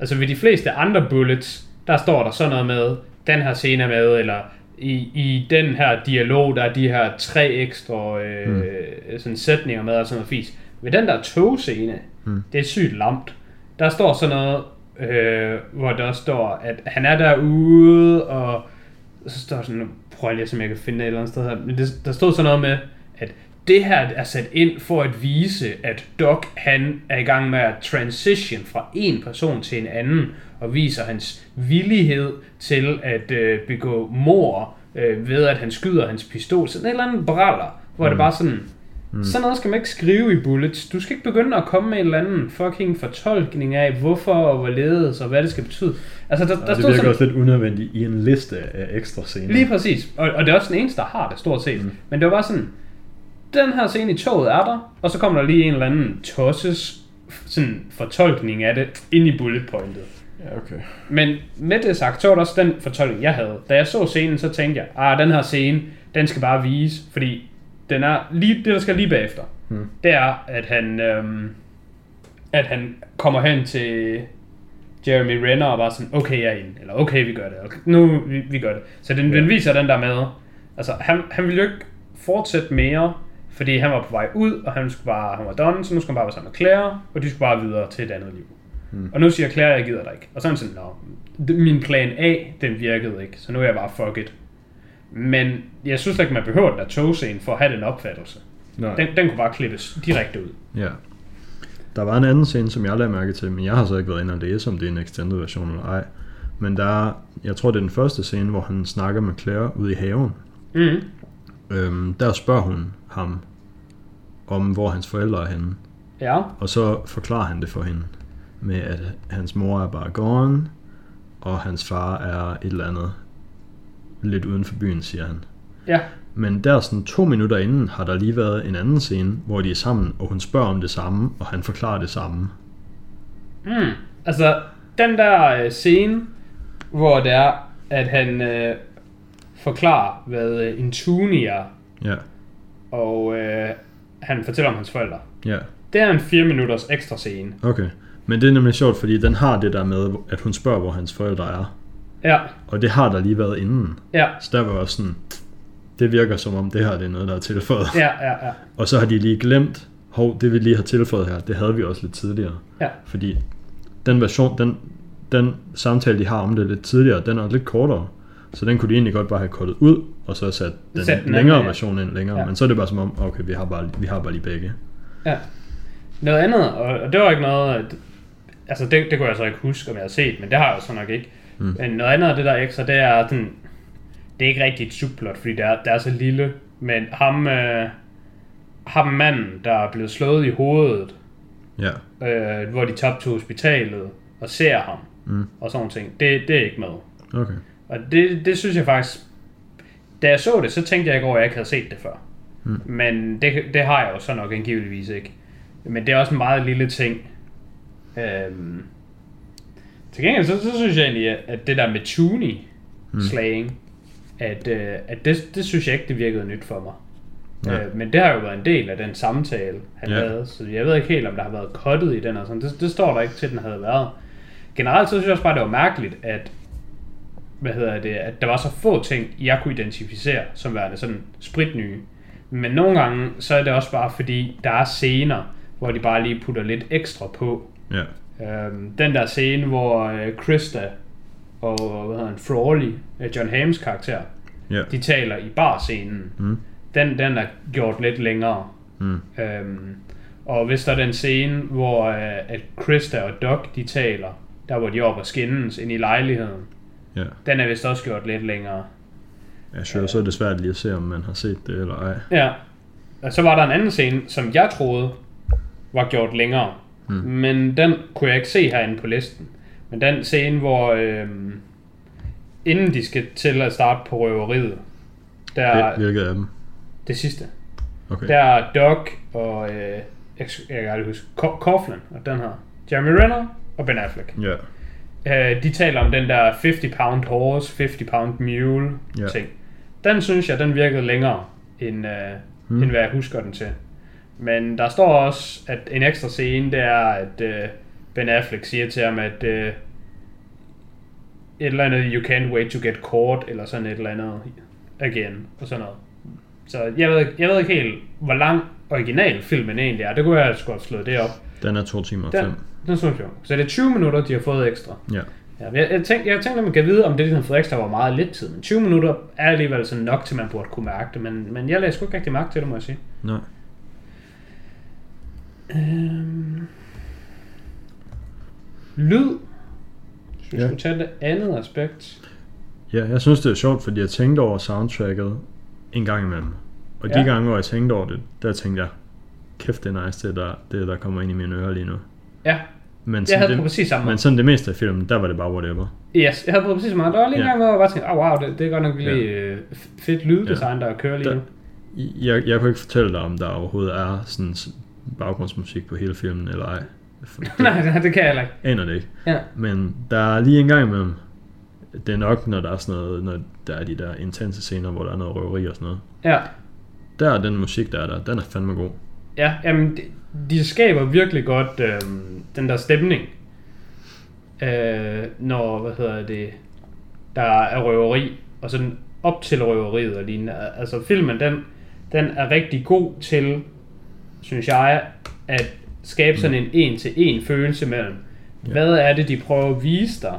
altså ved de fleste andre bullets, der står der sådan noget med, den her scene er med, eller i, i den her dialog, der er de her tre ekstra øh, mm. sådan sætninger med, og sådan noget fis. Ved den der togscene, mm. det er sygt lamt. Der står sådan noget, øh, hvor der står, at han er derude, og så står sådan, prøver jeg lige at se, om jeg kan finde det et eller andet sted her, men det, der stod sådan noget med, at det her er sat ind for at vise, at Doc han er i gang med at transition fra en person til en anden, og viser hans villighed til at øh, begå mor øh, ved, at han skyder hans pistol. Sådan en eller anden braller, hvor mm. det bare sådan, Mm. Sådan noget skal man ikke skrive i bullets. Du skal ikke begynde at komme med en eller anden fucking fortolkning af, hvorfor og hvorledes og hvad det skal betyde. Altså, der, der Og det virker sådan, også lidt unødvendigt i en liste af ekstra scener. Lige præcis. Og, og det er også den eneste, der har det, stort set. Mm. Men det var bare sådan, den her scene i toget er der, og så kommer der lige en eller anden tosses sådan fortolkning af det ind i bullet pointet. Ja, okay. Men med det sagt, så var det også den fortolkning, jeg havde. Da jeg så scenen, så tænkte jeg, ah, den her scene, den skal bare vise, fordi den er lige, det, der skal lige bagefter, Hmm. det er, at han, øhm, at han kommer hen til Jeremy Renner og bare sådan, okay, jeg er inde, eller okay, vi gør det, okay, nu, vi, vi gør det. Så den, Ja. den viser den der med, altså, han, han ville jo ikke fortsætte mere, fordi han var på vej ud, og han skulle bare, han var done, så nu skulle han bare være sammen med Claire, og de skulle bare videre til et andet liv. Hmm. Og nu siger Claire, jeg gider dig ikke. Og så er han sådan, nå, min plan A, den virkede ikke, så nu er jeg bare fuck it. Men jeg synes ikke, man behøver den der togscene for at have den opfattelse. Nej. Den, den kunne bare klippes direkte ud. Ja. Der var en anden scene, som jeg lagde mærke til, men jeg har så ikke været inde og læse, om det er en extended version eller ej. Men der er, jeg tror det er den første scene, hvor han snakker med Claire ude i haven. Mm. Øhm, der spørger hun ham om, hvor hans forældre er henne. Ja, Og så forklarer han det for hende med, at hans mor er bare gone, og hans far er et eller andet lidt uden for byen, siger han. ja, Men der sådan to minutter inden har der lige været en anden scene, hvor de er sammen, og hun spørger om det samme, og han forklarer det samme. mm. Altså, den der øh, scene, hvor det er, at han øh, forklarer, hvad øh, en tuni er, Ja, og øh, han fortæller om hans forældre. ja, Det er en 4 minutters ekstra scene. okay. Men det er nemlig sjovt, fordi den har det der med, at hun spørger, hvor hans forældre er. Ja, Og det har der lige været inden. ja, Så der var også sådan, det virker som om det her det er noget, der er tilføjet. ja, ja, ja. (laughs) Og så har de lige glemt, hov, det vi lige har tilføjet her, det havde vi også lidt tidligere. Ja. Fordi den version, den, den samtale, de har om det lidt tidligere, den er lidt kortere. Så den kunne de egentlig godt bare have kortet ud, og så sat den, Sat den længere anden, ja. version ind længere. Ja. Men så er det bare som om, okay, vi har bare, vi har bare lige begge. Ja. Noget andet, og det var ikke noget, at- altså det, det kunne jeg så ikke huske, om jeg har set, men det har jeg jo så nok ikke. Mm. Men noget andet af det der ekstra, det er sådan, det er ikke rigtig et subplot, fordi det er, det er så lille, men ham, øh, ham manden, der er blevet slået i hovedet, Ja, øh, hvor de tager til hospitalet og ser ham, Mm. og sådan ting, det, det er ikke med. okay. Og det, det synes jeg faktisk, da jeg så det, så tænkte jeg ikke over, at jeg ikke havde set det før. Mm. Men det, det har jeg jo så nok angiveligvis ikke. Men det er også en meget lille ting. Øhm, Til gengæld, så, så synes jeg egentlig, at- at det der med Toonie slang, at, øh, at det, det synes jeg ikke, det virkede nyt for mig. Ja. Øh, men det har jo været en del af den samtale, han Ja. havde, så jeg ved ikke helt, om der har været cuttet i den og sådan. Det, det står der ikke til, den havde været. Generelt så synes jeg også bare, det var mærkeligt, at hvad hedder det, at der var så få ting, jeg kunne identificere som værende sådan spritnye. Men nogle gange, så er det også bare fordi, der er scener, hvor de bare lige putter lidt ekstra på. Ja. Øhm, den der scene, hvor øh, Krista og hvad hedder han, Frawley, øh, John Hams karakter, Ja. de taler i barscenen. Mm. Den, den er gjort lidt længere. Mm. Øhm, og hvis der er den scene, hvor øh, at Krista og Doc, de taler, der hvor de er oppe og ind i lejligheden, Ja. den er vist også gjort lidt længere. Jeg synes, så er det svært lige at se, om man har set det eller ej. Ja. Og så var der en anden scene, som jeg troede var gjort længere. Mm. Men den kunne jeg ikke se herinde på listen. Men den scene, hvor øhm, inden de skal til at starte på røveriet, der virkede af dem. det sidste, Okay. der er Doc og øh, jeg, jeg kan aldrig huske, Co- Coughlin og den her, Jeremy Renner og Ben Affleck. Ja. Øh, de taler om den der 50 pound horse, 50 pound mule Ja. ting. Den synes jeg, den virkede længere, end, øh, hmm. end hvad jeg husker den til. Men der står også, at en ekstra scene, det er, at øh, Ben Affleck siger til ham, at øh, et eller andet, you can't wait to get caught, eller sådan et eller andet again, og sådan noget. Så jeg ved, ikke- jeg ved ikke helt, hvor lang original filmen egentlig er. Det kunne jeg have slået det op. Den er to timer og fem. Den, den jeg. Så det er 20 minutter, de har fået ekstra. Ja. Ja, jeg, jeg, tænkte, jeg tænkte, at man kan vide, om det, de har fået ekstra, var meget lidt tid. Men 20 minutter er alligevel sådan nok til, man burde kunne mærke det. Men, men jeg lagde sgu ikke rigtig mærke til det, må jeg sige. Nej. Øhm... Lyd. Hvis vi Ja. skulle tage det andet aspekt. Ja, jeg synes, det er sjovt, fordi jeg tænkte over soundtracket en gang imellem. Og de Ja. gange, hvor jeg tænkte over det, der tænkte jeg, kæft, det er nice, det der, det der kommer ind i mine ører lige nu. Ja, Men jeg havde det præcis samme men sådan det meste af filmen, der var det bare whatever. Yes, jeg havde på præcis samme måde. Der var lige en Ja. gang, hvor jeg bare tænkte, oh, wow, det, det er godt nok lige øh, f- fedt lyddesign, der kører lige Der- nu. Jeg, jeg kunne ikke fortælle dig, om der overhovedet er sådan baggrundsmusik på hele filmen, eller ej. (laughs) Det Nej, det kan jeg ikke. aner det ikke. Ja. Men der er lige en gang imellem, det er nok, når der er sådan noget, når der er de der intense scener, hvor der er noget røveri og sådan noget. Ja, Der er den musik, der er der, den er fandme god. Ja, jamen, de, de skaber virkelig godt øh, den der stemning, øh, når, hvad hedder det, der er røveri, og sådan op til røveriet og lignende. Altså filmen, den, den er rigtig god til, synes jeg, at skabe sådan en en-til-en følelse mellem, Ja. hvad er det, de prøver at vise dig,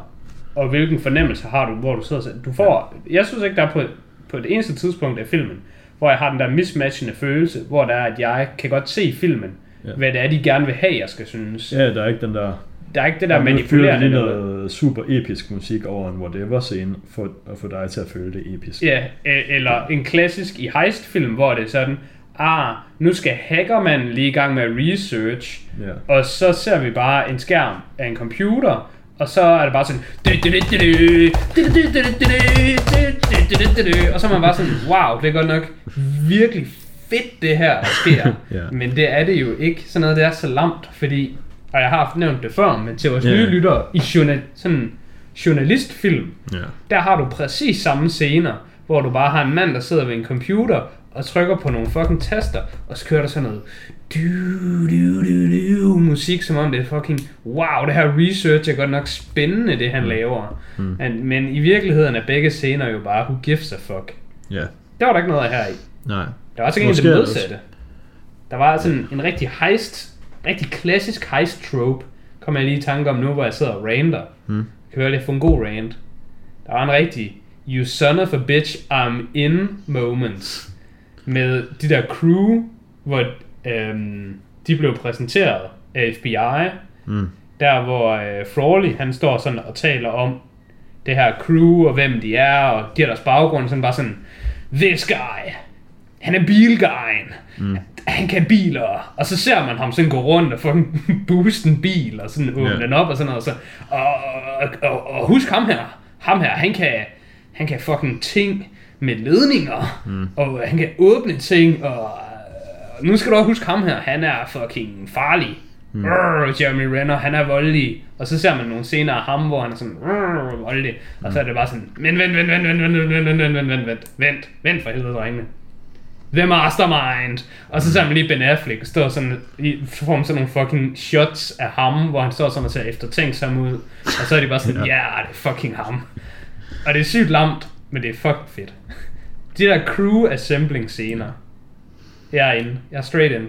og hvilken fornemmelse har du, hvor du sidder ser- Du får, jeg synes ikke, der er på, på det eneste tidspunkt af filmen, hvor jeg har den der mismatchende følelse, hvor der er, at jeg kan godt se filmen, Ja. ja. hvad det er, de gerne vil have, jeg skal synes. Ja. Ja, der er ikke den der... Der er ikke det der Der manipulerende noget. noget super episk musik over en whatever scene, for at få dig til at føle det episk. Ja, øh, eller en klassisk i heist-film, hvor det er sådan, ah, nu skal hackermanden lige i gang med research, Ja. og så ser vi bare en skærm af en computer, og så er det bare sådan, og så er man bare sådan, wow, det er godt nok virkelig fedt det her, der sker. Ja. Men det er det jo ikke. Sådan noget, det er så lamt, fordi, og jeg har haft nævnt det før, men til vores Ja. nye lyttere, i journal, sådan journalistfilm, Ja. der har du præcis samme scener, hvor du bare har en mand, der sidder ved en computer og trykker på nogle fucking taster, og så kører der sådan noget du, du, du, du, musik, som om det er fucking, wow, det her research er godt nok spændende, det han laver. Mm. Men, men i virkeligheden er begge scener jo bare, who gives a fuck. Ja. Det var der ikke noget af her i. Nej. Der var også ikke Måske det modsatte. Der var sådan en rigtig heist, rigtig klassisk heist trope, kom jeg lige i tanke om nu, hvor jeg sidder og rander. Mm. Kan høre, det få en god rant. Der var en rigtig You son of a bitch, I'm in moments. Med de der crew, hvor øhm, de blev præsenteret af FBI. Mm. Der hvor øh, Frawley, han står sådan og taler om det her crew og hvem de er, og giver deres baggrund sådan bare sådan, This guy, han er bilguyen. Mm. Han kan biler, og så ser man ham sådan gå rundt og fucking (laughs) booste en bil, og sådan åbne Ja. den op og sådan noget. Og, så, og, og, og, og husk ham her, ham her, han kan, han kan fucking ting med ledninger, mm. og han kan åbne ting, og øh, nu skal du også huske ham her, han er fucking farlig. Mm. Jeremy Renner, han er voldelig. Og så ser man nogle scener af ham, hvor han er sådan "Rrr, voldelig. Og så er det bare sådan, men vent, vent, vent, vent, vent, vent, vent, vent, vent, vent, vent, vent, vent, vent for helvede, drengene. The Mastermind. Og så ser man lige Ben Affleck stå sådan, i form sådan nogle fucking shots af ham, hvor han står sådan og ser eftertænksom ud. Og så er de bare sådan, ja, yeah, det er fucking ham. Og det er sygt lamt, men det er fucking fedt. De der crew assembling scener. Jeg er inde. Jeg er straight in.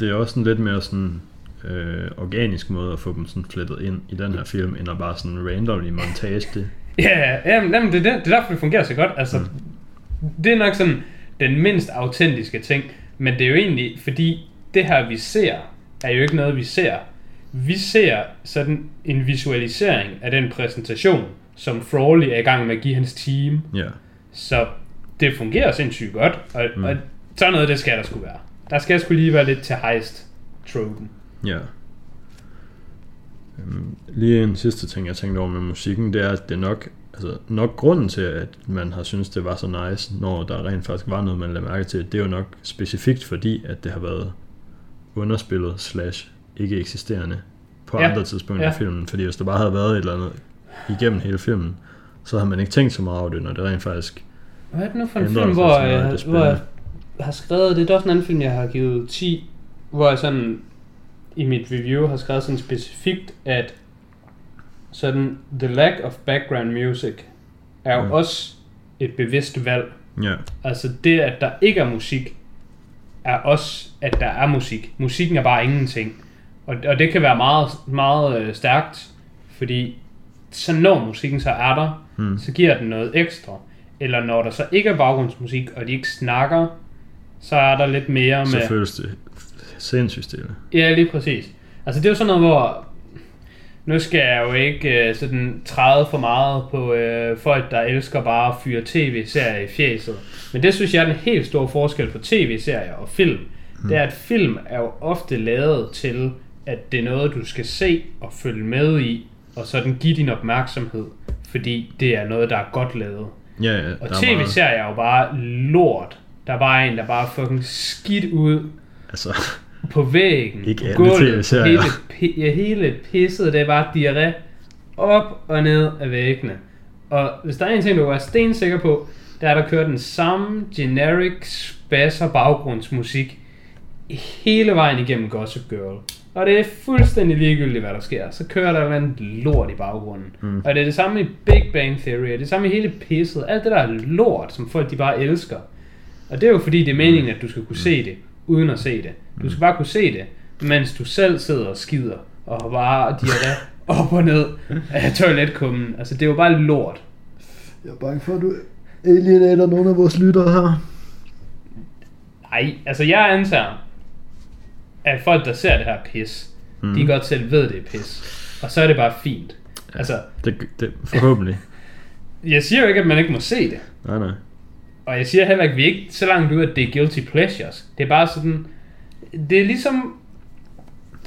Det er også en lidt mere sådan øh, organisk måde at få dem sådan flettet ind i den her film, end at bare sådan randomly montage det. (laughs) Ja, jamen, jamen det, er det, det er derfor, det fungerer så godt. Altså, mm. Det er nok sådan den mindst autentiske ting, men det er jo egentlig, fordi det her, vi ser, er jo ikke noget, vi ser. Vi ser sådan en visualisering af den præsentation, som Frawley er i gang med at give hans team. Ja. Så det fungerer sindssygt godt, og, mm. og sådan noget, det skal der skulle være. Der skal sgu lige være lidt til heist tropen. Ja. Øhm, lige en sidste ting, jeg tænkte over med musikken, det er, at det er nok, altså nok grunden til, at man har synes det var så nice, når der rent faktisk var noget, man lagde mærke til, det er jo nok specifikt fordi, at det har været underspillet slash ikke eksisterende på Ja. andre tidspunkter Ja. i filmen. Fordi hvis der bare havde været et eller andet igennem hele filmen, så havde man ikke tænkt så meget over det, når det rent faktisk Hvad er det nu for en film, sig hvor, meget, jeg, det er hvor jeg har skrevet, det er også en anden film, jeg har givet 10, hvor jeg sådan i mit review har skrevet sådan specifikt, at sådan the lack of background music er jo Mm. også et bevidst valg. Ja, Altså det, at der ikke er musik, er også, at der er musik. Musikken er bare ingenting. Og, og det kan være meget, meget øh, stærkt, fordi så når musikken så er der, Mm. så giver den noget ekstra. Eller når der så ikke er baggrundsmusik, og de ikke snakker, så er der lidt mere så med... føles det sindssygt stille. Ja, lige præcis. Altså det er jo sådan noget, hvor... Nu skal jeg jo ikke øh, sådan træde for meget på øh, folk, der elsker bare at fyre tv-serier i fjeset. Men det synes jeg er den helt store forskel på tv-serier og film. Mm. Det er, at film er jo ofte lavet til, at det er noget, du skal se og følge med i, og sådan give din opmærksomhed, fordi det er noget, der er godt lavet. Ja, ja, Og der er tv-serier er jo bare lort. Der er bare en, der bare fucking skidt ud altså, på væggen, (laughs) Ikke på gulvet, hele, ja, hele pisset, det er bare diarré op og ned af væggene. Og hvis der er en ting, du er stensikker på, det er, der kører den samme generic spasser baggrundsmusik hele vejen igennem Gossip Girl. Og det er fuldstændig ligegyldigt, hvad der sker. Så kører der andet lort i baggrunden. Mm. Og det er det samme i Big Bang Theory, og det er det samme i hele pisset. Alt det der lort, som folk de bare elsker. Og det er jo fordi, det er meningen, at du skal kunne se det, uden at se det. Du skal bare kunne se det, mens du selv sidder og skider, og har bare diarré (laughs) op og ned af toiletkummen. Altså, det er jo bare lort. Jeg er bange for, at du alienater nogle af vores lyttere her. Nej, altså jeg antager, at folk, der ser det her pis, mm. de godt selv ved, det er pis. Og så er det bare fint. Altså, Det, det, forhåbentlig. (laughs) jeg siger jo ikke, at man ikke må se det. nej, nej. Og jeg siger heller ikke, at vi ikke så langt ud, at det er guilty pleasures. Det er bare sådan, det er ligesom,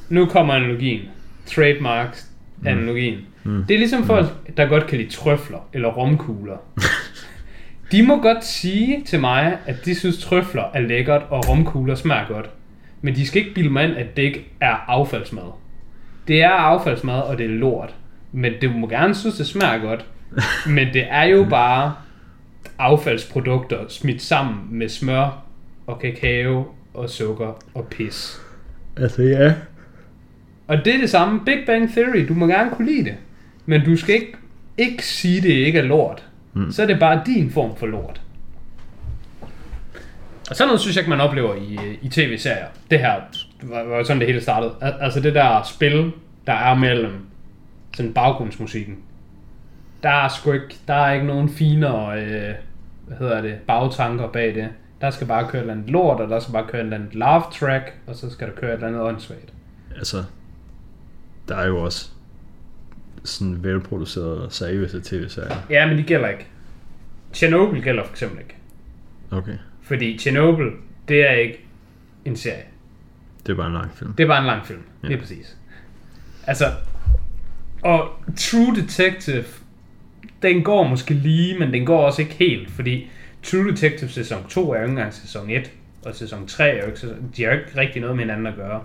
nu kommer analogien, trademarks analogien. Mm. Det er ligesom folk, der godt kan lide trøfler eller romkugler. (laughs) De må godt sige til mig, at de synes trøfler er lækkert og romkugler smager godt. Men de skal ikke bilde mig ind, at det ikke er affaldsmad. Det er affaldsmad, og det er lort. Men det må gerne synes, det smager godt. (laughs) Men det er jo bare affaldsprodukter smidt sammen med smør og kakao og sukker og pis. Altså, ja. Og det er det samme. Big Bang Theory, du må gerne kunne lide det. Men du skal ikke, ikke sige, det ikke er lort. Mm. Så er det bare din form for lort. Og sådan noget synes jeg ikke, man oplever i, i tv-serier. Det her var, var sådan det hele startede. Al- Altså det der spil, der er mellem sådan baggrundsmusikken. Der er sgu ikke, der er ikke nogen finere, øh, hvad hedder det, bagtanker bag det. Der skal bare køre et eller andet lort, og der skal bare køre et eller andet laugh track, og så skal der køre et eller andet åndssvagt. Altså, der er jo også sådan velproducerede seriøse tv-serier. Ja, men de gælder ikke. Chernobyl gælder for eksempel ikke. Okay. Fordi Chernobyl, det er ikke en serie. Det er bare en lang film. Det er bare en lang film. Ja. Lige præcis. Altså, og True Detective, den går måske lige, men den går også ikke helt, fordi True Detective sæson 2 er jo ikke engang sæson 1, og sæson 3 er jo ikke sæson, de har jo ikke rigtig noget med hinanden at gøre.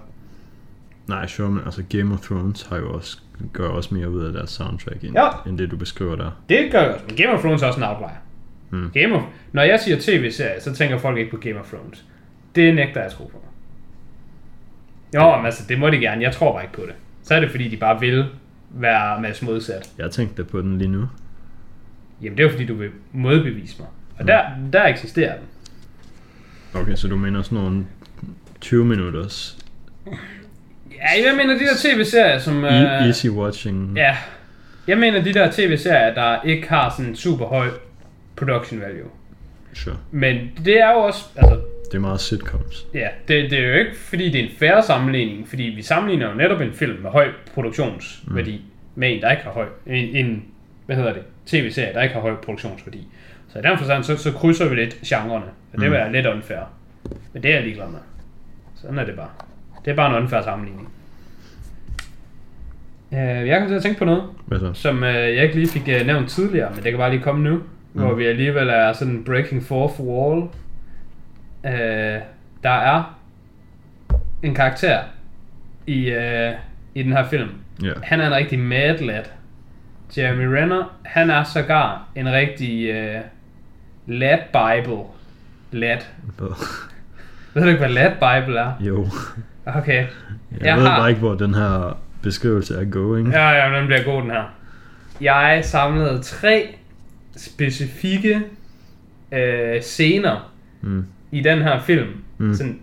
Nej, sure, men altså Game of Thrones har jo også, gør også mere ud af deres soundtrack, end, Ja. end det du beskriver der. Det gør også, men Game of Thrones er også en outlier. Mm. Game of, når jeg siger tv-serie, så tænker folk ikke på Game of Thrones. Det nægter jeg at tro på. Jo, men altså, det må de gerne. Jeg tror bare ikke på det. Så er det fordi, de bare vil være Mads modsat. Jeg tænkte på den lige nu. Jamen, det er jo fordi, du vil modbevise mig. Og der, der eksisterer den. Okay, så du mener sådan nogle 20 minutters Ja, jeg mener de der tv-serier, som... e- øh, easy watching. Ja. Jeg mener de der tv-serier, der ikke har sådan en super høj production value. Sure. Men det er jo også... Altså, Det er meget sitcoms. ja, det, det er jo ikke fordi, det er en færre sammenligning. Fordi vi sammenligner jo netop en film med høj produktionsværdi mm. med en, der ikke har høj... En, en hvad hedder det? TV-serie, der ikke har høj produktionsværdi. Så i den forstand, så, så krydser vi lidt genrerne. Og det Mm. være lidt unfair. Men det er jeg ligeglad med. Sådan er det bare. Det er bare en unfair sammenligning. Uh, jeg kom til at tænke på noget, Hvad så? som øh, jeg ikke lige fik øh, nævnt tidligere, men det kan bare lige komme nu, mm. hvor vi alligevel er sådan breaking fourth wall. Øh, der er en karakter i, øh, i den her film. Ja. Han er en rigtig mad lad. Jeremy Renner, han er sågar en rigtig øh, lad bible lad. Ved du ikke, hvad lad bible er? Jo. Okay. Jeg, Jeg jeg ved har- bare ikke, hvor den her beskrivelse er going. Ja, ja, den bliver god den her. Jeg samlede tre specifikke øh, scener Mm. i den her film. Mm. Sådan,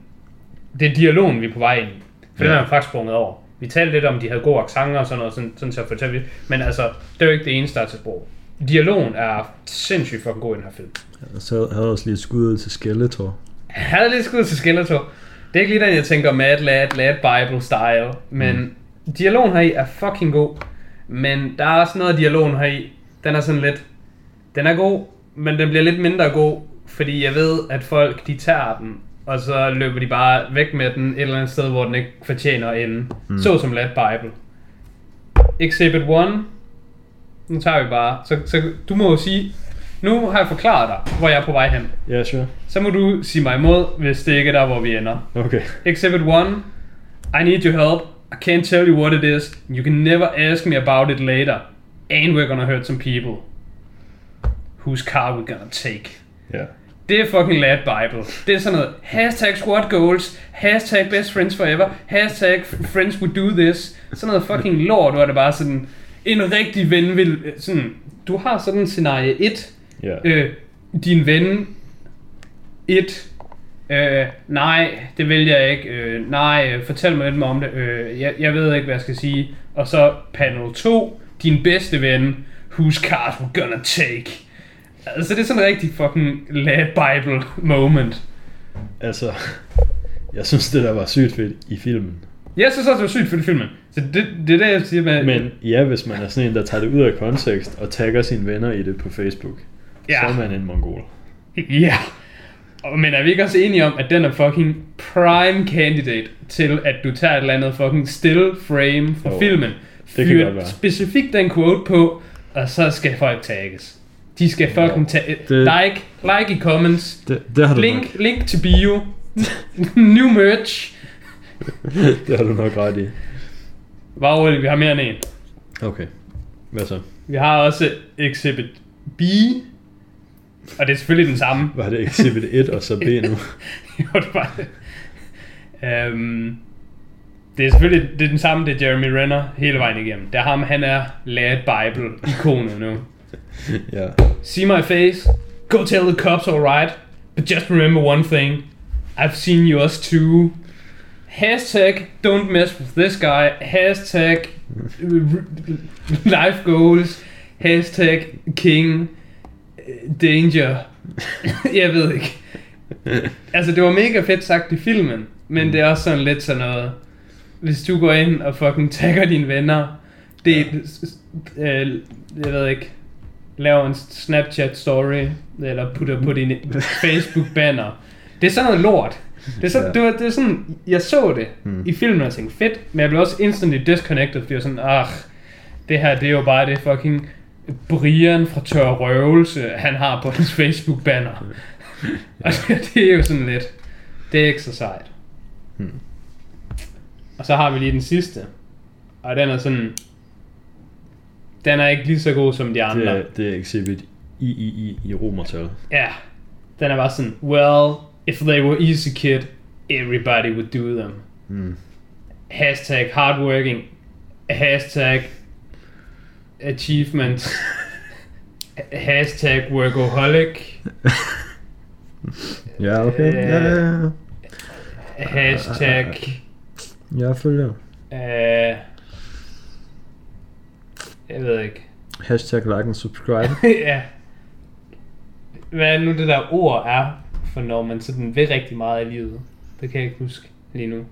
det er dialogen, vi er på vej ind i. For ja. den har jeg faktisk sprunget over. Vi talte lidt om, de havde gode accenter og sådan noget, sådan, sådan så fortælle vi. Men altså, det er jo ikke det eneste, der er til sprog. Dialogen er sindssygt fucking god i den her film. Og så havde også lige skud ud til Skeletor. Jeg havde lidt skud til Skeletor. Det er ikke lige den, jeg tænker Mad Lad, Lad Bible style. Men mm. dialogen heri er fucking god. Men der er også noget af dialogen heri. Den er sådan lidt... Den er god, men den bliver lidt mindre god. Fordi jeg ved, at folk de tager den. Og så løber de bare væk med den et eller andet sted, hvor den ikke fortjener at ende. Mm. Så som Lad Bible. Exhibit 1. Nu tager vi bare. Så, så du må jo sige... Nu har jeg forklaret dig, hvor jeg er på vej hen. Ja, yeah, sure. Så må du sige mig imod, hvis det ikke er der, hvor vi ender. Okay. Exhibit 1. I need your help. I can't tell you what it is. You can never ask me about it later. And we're gonna hurt some people. Whose car we gonna take? Ja. Det er fucking lad bible. Det er sådan noget, hashtag squad goals, hashtag best friends forever, hashtag friends would do this. Sådan noget fucking lort, hvor det bare sådan, en rigtig ven vil, sådan, du har sådan en scenarie 1, Ja. øh, din ven 1 øh, nej, det vil jeg ikke. Øh, nej, fortæl mig lidt mere om det. Øh, jeg, jeg ved ikke, hvad jeg skal sige. Og så panel 2, din bedste ven, whose card we're gonna take. Altså, det er sådan en rigtig fucking lad bible moment. Altså, jeg synes, det der var sygt fedt i filmen. Jeg synes også, det var sygt for filmen. Så det, det er det, jeg siger med... Men ja, hvis man er sådan en, der tager det ud af kontekst og tagger sine venner i det på Facebook, Ja. så er man en mongol. Ja. Men er vi ikke også enige om, at den er fucking prime candidate til, at du tager et eller andet fucking still frame fra Jo, filmen, kan fyrer godt være. specifikt den quote på, og så skal folk tagges. De skal fucking tage... Det- Like, like i comments. Det, det har du Link, link til bio. (laughs) New merch. nok, (laughs) det har du nok ret i. Bare roligt, vi har mere end en. Okay. Hvad så? Vi har også Exhibit B. Og det er selvfølgelig den samme. Var det Exhibit (laughs) 1 og så B nu? jo, det var det. Um, det er selvfølgelig det er den samme, det er Jeremy Renner hele vejen igennem. Det er ham, han er lad Bible ikonet nu. (laughs) ja. See my face, go tell the cops alright, but just remember one thing, I've seen yours too. Hashtag don't mess with this guy, hashtag life goals, hashtag king øh, danger. (laughs) Jeg ved ikke. Altså, det var mega fedt sagt i filmen, men det er også sådan lidt sådan noget, hvis du går ind og fucking tagger dine venner, det, ja. øh, jeg ved ikke, laver en Snapchat story, eller putter på din Facebook banner. Det er sådan noget lort. Det er, så, Ja. det, var, det er sådan, jeg så det Hmm. i filmen og tænkte, fedt, men jeg blev også instantly disconnected, fordi jeg var sådan, ah, det her, det er jo bare det fucking Brian fra Tør Røvelse, han har på hans Facebook banner. (laughs) og det, det er jo sådan lidt, det er ikke så sejt. Hmm. Og så har vi lige den sidste. Og den er sådan... Den er ikke lige så god som de andre. Det er, det er exhibit I, I, I, i romertal. Ja. Den er bare sådan, well, if they were easy kid, everybody would do them. Mm. Hashtag hardworking. Hashtag achievement. (laughs) Hashtag workaholic. (laughs) Ja, okay. Ja, ja, ja. Hashtag... Jeg følger. Øh, jeg ved ikke. Hashtag like and subscribe. (laughs) ja. Hvad er nu det der ord er, for når man sådan vil rigtig meget i livet? Det kan jeg ikke huske lige nu.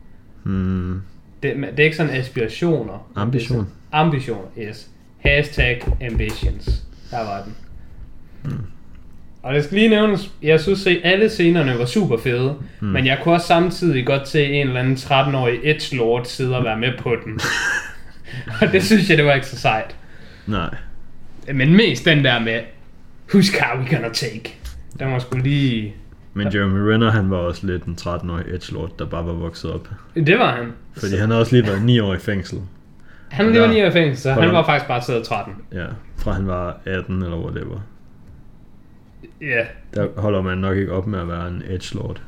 Hmm. Det, det er ikke sådan aspirationer. Ambition. Sådan- Ambitioner, yes. Hashtag ambitions. Der var den. Mm. Og det skal lige nævnes, jeg synes at alle scenerne var super fede, mm. men jeg kunne også samtidig godt se en eller anden 13-årig edgelord sidde og være med på den. (laughs) og det synes jeg, det var ikke så sejt. Nej. Men mest den der med, whose car we gonna take? Den var sgu lige... Men Jeremy Renner, han var også lidt en 13-årig edgelord, der bare var vokset op. Det var han. Fordi han havde også lige været 9 år i fængsel. Han lever Ja. lige i fængsel, så han var faktisk bare taget 13. Ja, fra han var 18 eller whatever. Ja. Der holder man nok ikke op med at være en edgelord.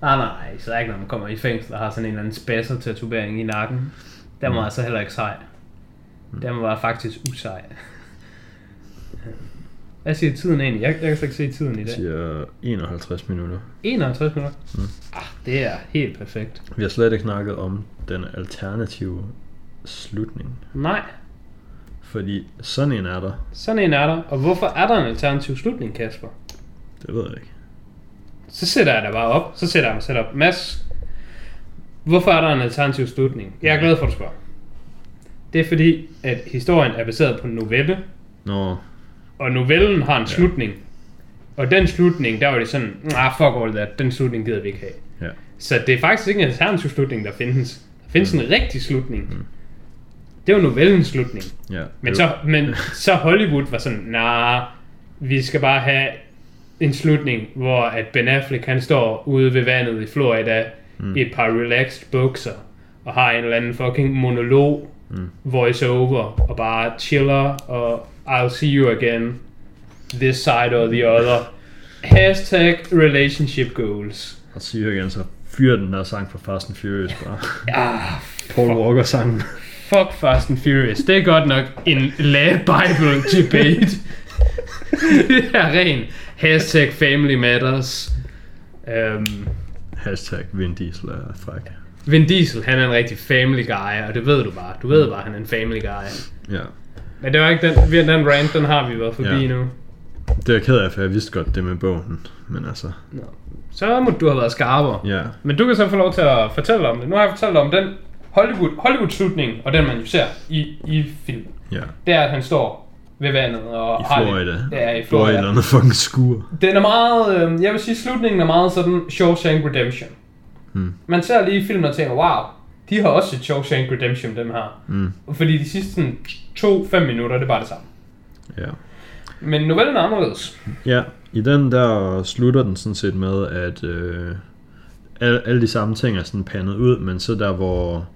Nej, nej, så er ikke, når man kommer i fængsel og har sådan en eller anden spasser tatovering i nakken. Den var Mm. altså heller ikke sej. Den var faktisk usej. Hvad siger tiden egentlig? Jeg, jeg kan slet ikke se tiden i Jeg dag. siger 51 minutter. 51 minutter. Mm. Ah, det er helt perfekt. Vi har slet ikke snakket om den alternative slutning. Nej, Fordi sådan en er der. sådan en er der. Og hvorfor er der en alternativ slutning, Kasper? Det ved jeg ikke. Så sætter jeg dig bare op. Så sætter jeg mig selv op. Mads, hvorfor er der en alternativ slutning? Jeg er glad for, at du spørger. Det er fordi, at historien er baseret på en novelle, Nå, og novellen har en slutning. Og den slutning, der var det sådan, ah, fuck all that, den slutning gider vi ikke have. ja. Så det er faktisk ikke en alternativ slutning, der findes. Der findes en rigtig slutning. Det var novellens slutning. ja. Men så, (laughs) men så Hollywood var sådan, nah, vi skal bare have en slutning, hvor at Ben Affleck han står ude ved vandet i Florida mm. i et par relaxed bukser og har en eller anden fucking monolog, mm. voice over og bare chiller og I'll see you again, this side or the other. Hashtag relationship goals. Og siger igen, så fyr den der sang fra Fast and Furious bare. (laughs) Ah, Paul Walker sangen. Fuck Fast and Furious. Det er godt nok en lab Bible debate. (laughs) det er ren hashtag family matters. Um, Hashtag Vin Diesel er fræk. Vin Diesel, han er en rigtig family guy, og det ved du bare. Du ved bare, han er en family guy. Ja. Men det var ikke den, den rant, den har vi været forbi Ja. nu. Det er jeg ked af, for jeg vidste godt det med bogen. Men altså, Nå. Så må du have været skarpere. ja. Men du kan så få lov til at fortælle om det. Nu har jeg fortalt om den Hollywood, Hollywood-slutning, og den man jo ser i, i film. Ja. Det er, at han står ved vandet og I har Florida. lidt- Ja, i Florida. Florida. fucking skur. Den er meget, øh, jeg vil sige, slutningen er meget sådan Shawshank Redemption. Hmm. Man ser lige filmen og tænker, wow, de har også et Shawshank Redemption, dem her. Mm. Fordi de sidste sådan, to-fem minutter, det er bare det samme. Ja. Men novellen er anderledes. Ja, i den der slutter den sådan set med, at øh, alle, alle de samme ting er sådan pandet ud, men så der hvor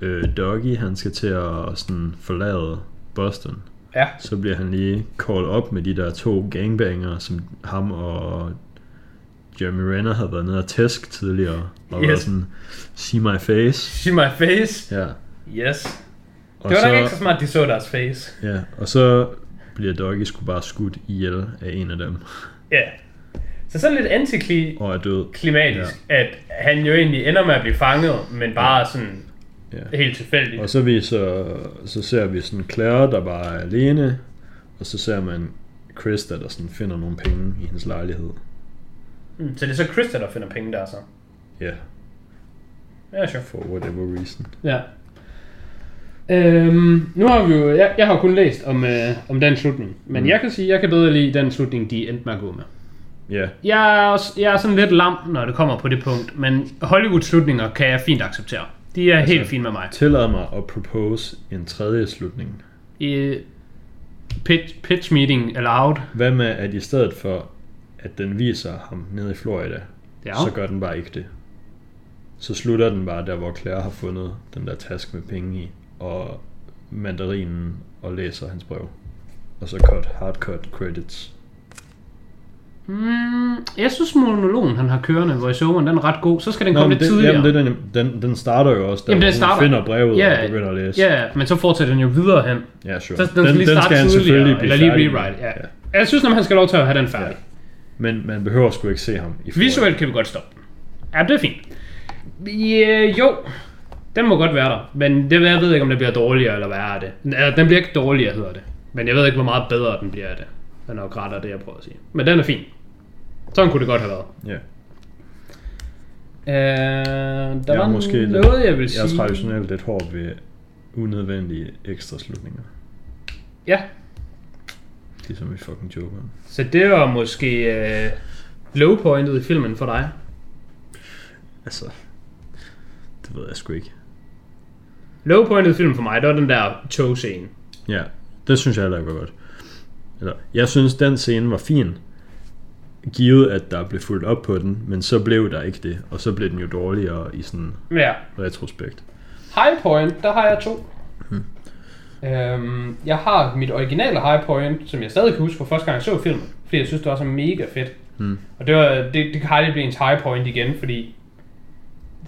øh, Doggy han skal til at sådan forlade Boston, Ja. så bliver han lige called op med de der to gangbanger, som ham og Jeremy Renner havde været nede og tæsk tidligere, og Yes. yes. sådan, see my face. See my face. Ja. Yes. Og Det var nok ikke så smart, de så deres face. Ja, og så bliver Doggy sgu bare skudt ihjel af en af dem, Ja. Så sådan lidt antiklimatisk, ja. at han jo egentlig ender med at blive fanget, men bare sådan Ja. helt tilfældigt. Og så, viser, så ser vi sådan Claire, der bare er alene, og så ser man Chris, der sådan finder nogle penge i hendes lejlighed. Mm, så det er så Krista, der finder penge der så. Ja, Ja, sure. for whatever reason. Ja. Øhm, nu har vi jo, jeg, jeg har kun læst om, øh, om den slutning, men mm. jeg kan sige, jeg kan bedre lide den slutning, de endte med at gå med. Ja, Jeg er, også, jeg er sådan lidt lam, når det kommer på det punkt, men Hollywood-slutninger kan jeg fint acceptere. De er altså, helt fine med mig. tillad mig at propose en tredje slutning. I pitch, pitch meeting allowed. Hvad med, at i stedet for, at den viser ham nede i Florida, Ja. så gør den bare ikke det. så slutter den bare der, hvor Claire har fundet den der taske med penge i, og mandarinen og læser hans brev. Og så cut, hard cut credits. Mm, jeg synes monologen, han har kørende, hvor i den er ret god. Så skal den komme men lidt det, tidligere. Jamen, det, den, den, den starter jo også, der Jamen, den starter- finder brevet Ja, og begynder at læse. Ja, men så fortsætter den jo videre hen. ja sure. Så den, den skal lige starte han tidligere, selvfølgelig blive eller lige rewrite. Ja. ja. Jeg synes, at han skal lov til at have den færdig. Men man behøver sgu ikke se ham i. Visuelt kan vi godt stoppe den. Ja, det er fint. Ja, jo, den må godt være der. Men det, jeg ved ikke, om det bliver dårligere, eller hvad er det. Den bliver ikke dårligere, hedder det. Men jeg ved ikke, hvor meget bedre den bliver af det. Den er jo grætter, det jeg prøver at sige. Men den er fin. Sådan kunne det godt have været. Ja. Øh, der Jeg var måske lidt- noget, jeg vil Jeg er sige. traditionelt lidt hård ved unødvendige ekstra slutninger. Ja, Ligesom i fucking Jokeren. så det var måske øh, low pointet i filmen for dig. Altså, det ved jeg sgu ikke. Low pointet i filmen for mig, det var den der togscene. Ja, det synes jeg heller ikke var godt. Eller, jeg synes, den scene var fin. Givet, at der blev fuldt op på den, men så blev der ikke det. Og så blev den jo dårligere i sådan Ja, retrospekt. High point, der har jeg to. Øhm, jeg har mit originale high point, som jeg stadig kan huske fra første gang jeg så filmen, fordi jeg synes, det var så mega fedt. Mm. Og det, var, det, det kan aldrig blive ens high point igen, fordi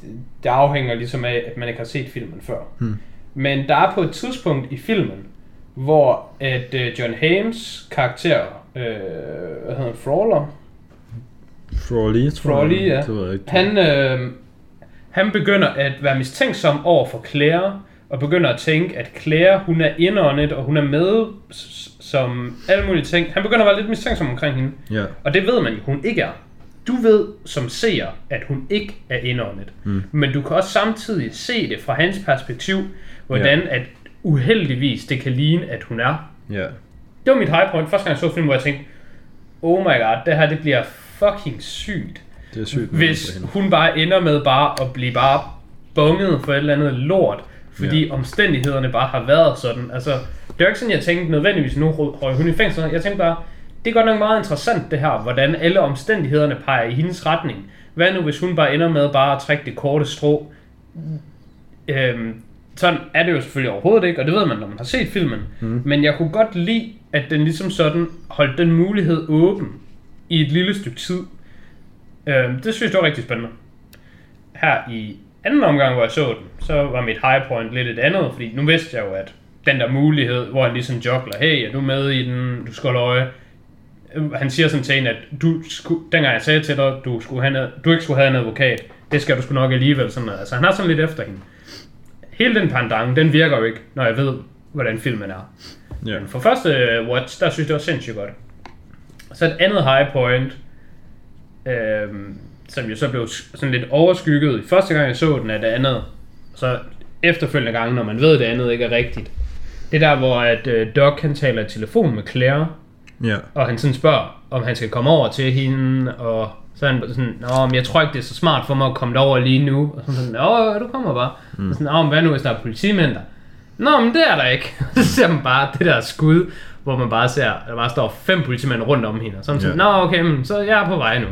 det, det afhænger ligesom af, at man ikke har set filmen før. Mm. Men der er på et tidspunkt i filmen, hvor at uh, John Hames karakter, øh, hvad hedder han, Frawler, Frawley, tror Frawley, jeg. ja. Det ved jeg ikke. Han, øh, han begynder at være mistænksom over for Claire, og begynder at tænke, at Claire, hun er indåndet, og hun er med som alle mulige ting. Han begynder at være lidt mistænksom omkring hende. Ja, Og det ved man jo, hun ikke er. Du ved som seer, at hun ikke er indåndet. Mm. Men du kan også samtidig se det fra hans perspektiv, hvordan at uheldigvis det kan ligne, at hun er. ja. Det var mit high point første gang jeg så filmen, hvor jeg tænkte, oh my god, det her det bliver fucking sygt Det er sygt. hvis hun bare ender med bare at blive bare bunget for et eller andet lort, fordi ja. omstændighederne bare har været sådan. Altså, det er jo ikke sådan, jeg tænkte nødvendigvis, nu røg hun i fængsel. Jeg tænkte bare, det er godt nok meget interessant det her, hvordan alle omstændighederne peger i hendes retning. Hvad nu, hvis hun bare ender med bare at trække det korte strå? Øhm, sådan er det jo selvfølgelig overhovedet ikke, og det ved man, når man har set filmen. Mm. Men jeg kunne godt lide, at den ligesom sådan holdt den mulighed åben i et lille stykke tid. Øhm, det synes jeg var rigtig spændende. Her i anden omgang, hvor jeg så den, så var mit high point lidt et andet, fordi nu vidste jeg jo, at den der mulighed, hvor han ligesom jogler, hey, er du med i den, du skal holde øje. Øh, Han siger sådan til hende, at du skulle, dengang jeg sagde til dig, du, skulle have en, du ikke skulle have en advokat, det skal du sgu nok alligevel. Sådan noget. Altså han har sådan lidt efter hende. Hele den pandang, den virker jo ikke, når jeg ved, hvordan filmen er. Ja. Men for første øh, watch, der synes jeg, det var sindssygt godt. Så et andet high point, øhm, som jo så blev sådan lidt overskygget i første gang jeg så den af det andet, så efterfølgende gange, når man ved, at det andet ikke er rigtigt. Det der, hvor at øh, Doc han taler i telefon med Claire, Ja. og han sådan spørger, om han skal komme over til hende, og så er han sådan, Nå, men jeg tror ikke, det er så smart for mig at komme derover lige nu. Og sådan, Nå, du kommer bare. Mm. Og sådan, Nå, men hvad nu, hvis der er politimænd der? Nå, men det er der ikke. (laughs) så ser man bare det der skud, hvor man bare ser, der bare står fem politimænd rundt om hende. Og sådan, sådan Ja. Nå, okay, men så jeg er på vej nu.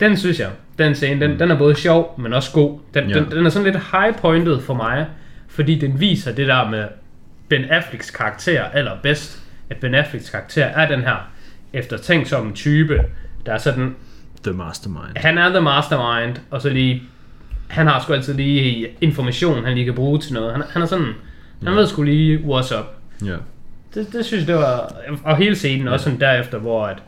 Den synes jeg, den scene, den, den er både sjov, men også god. Den, Ja. den, den er sådan lidt high-pointed for mig, fordi den viser det der med Ben Afflecks karakter allerbedst. At Ben Afflecks karakter er den her eftertænksomme type, der er sådan, The Mastermind. han er the mastermind, og så lige, han har sgu altid lige information, han lige kan bruge til noget. Han, han er sådan, han ved sgu lige, what's up. Ja. Det, det synes jeg, det var... Og hele scenen også sådan derefter, hvor at...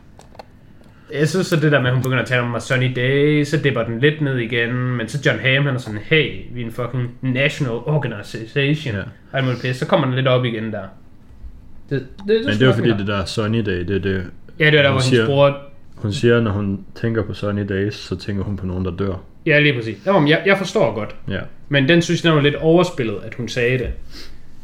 Jeg synes så det der med, at hun begynder at tale om Sunny Day, så dipper den lidt ned igen, men så John Hamm, han er sådan, hey, vi er en fucking national organization, Ja. og alt muligt pis. så kommer den lidt op igen der. Det, det, det, Men det er jo fordi, det der Sunny Day, det er det... Ja, det var der, hun hvor siger- hendes bror... Hun siger, når hun tænker på Sunny Days, så tænker hun på nogen, der dør. Ja, lige præcis. Jamen, jeg, jeg forstår godt. Ja. Men den synes jeg, den var lidt overspillet, at hun sagde det.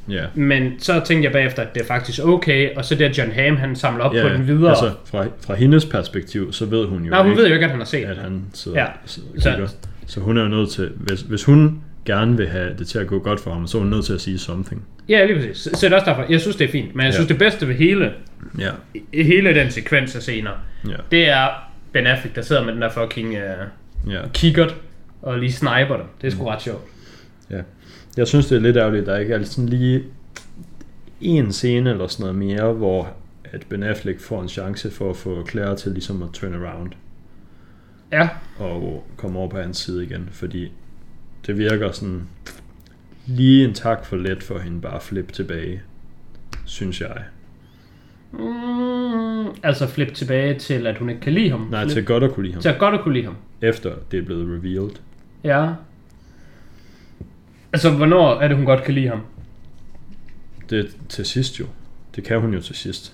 Ja. Men så tænkte jeg bagefter, at det er faktisk okay, og så der John Hamm, han samler op ja på den videre. Altså, fra, fra hendes perspektiv, så ved hun jo Nej, hun ikke, ved jo ikke, at han har set at han sidder Ja. sidder Så-. Så hun er jo nødt til, hvis, hvis hun gerne vil have det til at gå godt for ham, så er hun nødt til at sige something. Ja, lige præcis. Så, så det er også derfor, jeg synes, det er fint. Men jeg Ja. synes, det bedste ved hele, Ja. i- hele den sekvens af scener, Ja. det er Ben Affleck, der sidder med den der fucking uh, Ja. kikkert, og lige sniper dem. Det er sgu ret sjovt. Jeg synes, det er lidt ærgerligt, at der ikke er sådan lige en scene eller sådan noget mere, hvor at Ben Affleck får en chance for at få Claire til ligesom at turn around Ja, og komme over på hans side igen, fordi det virker sådan lige en tak for let for hende bare at flippe tilbage, synes jeg. mm, altså flip tilbage til, at hun ikke kan lide ham. Nej, flip. til godt at kunne lide ham, til at godt at kunne lide ham. efter det er blevet revealed. Ja. Altså, hvornår er det, hun godt kan lide ham? Det er til sidst jo. Det kan hun jo til sidst.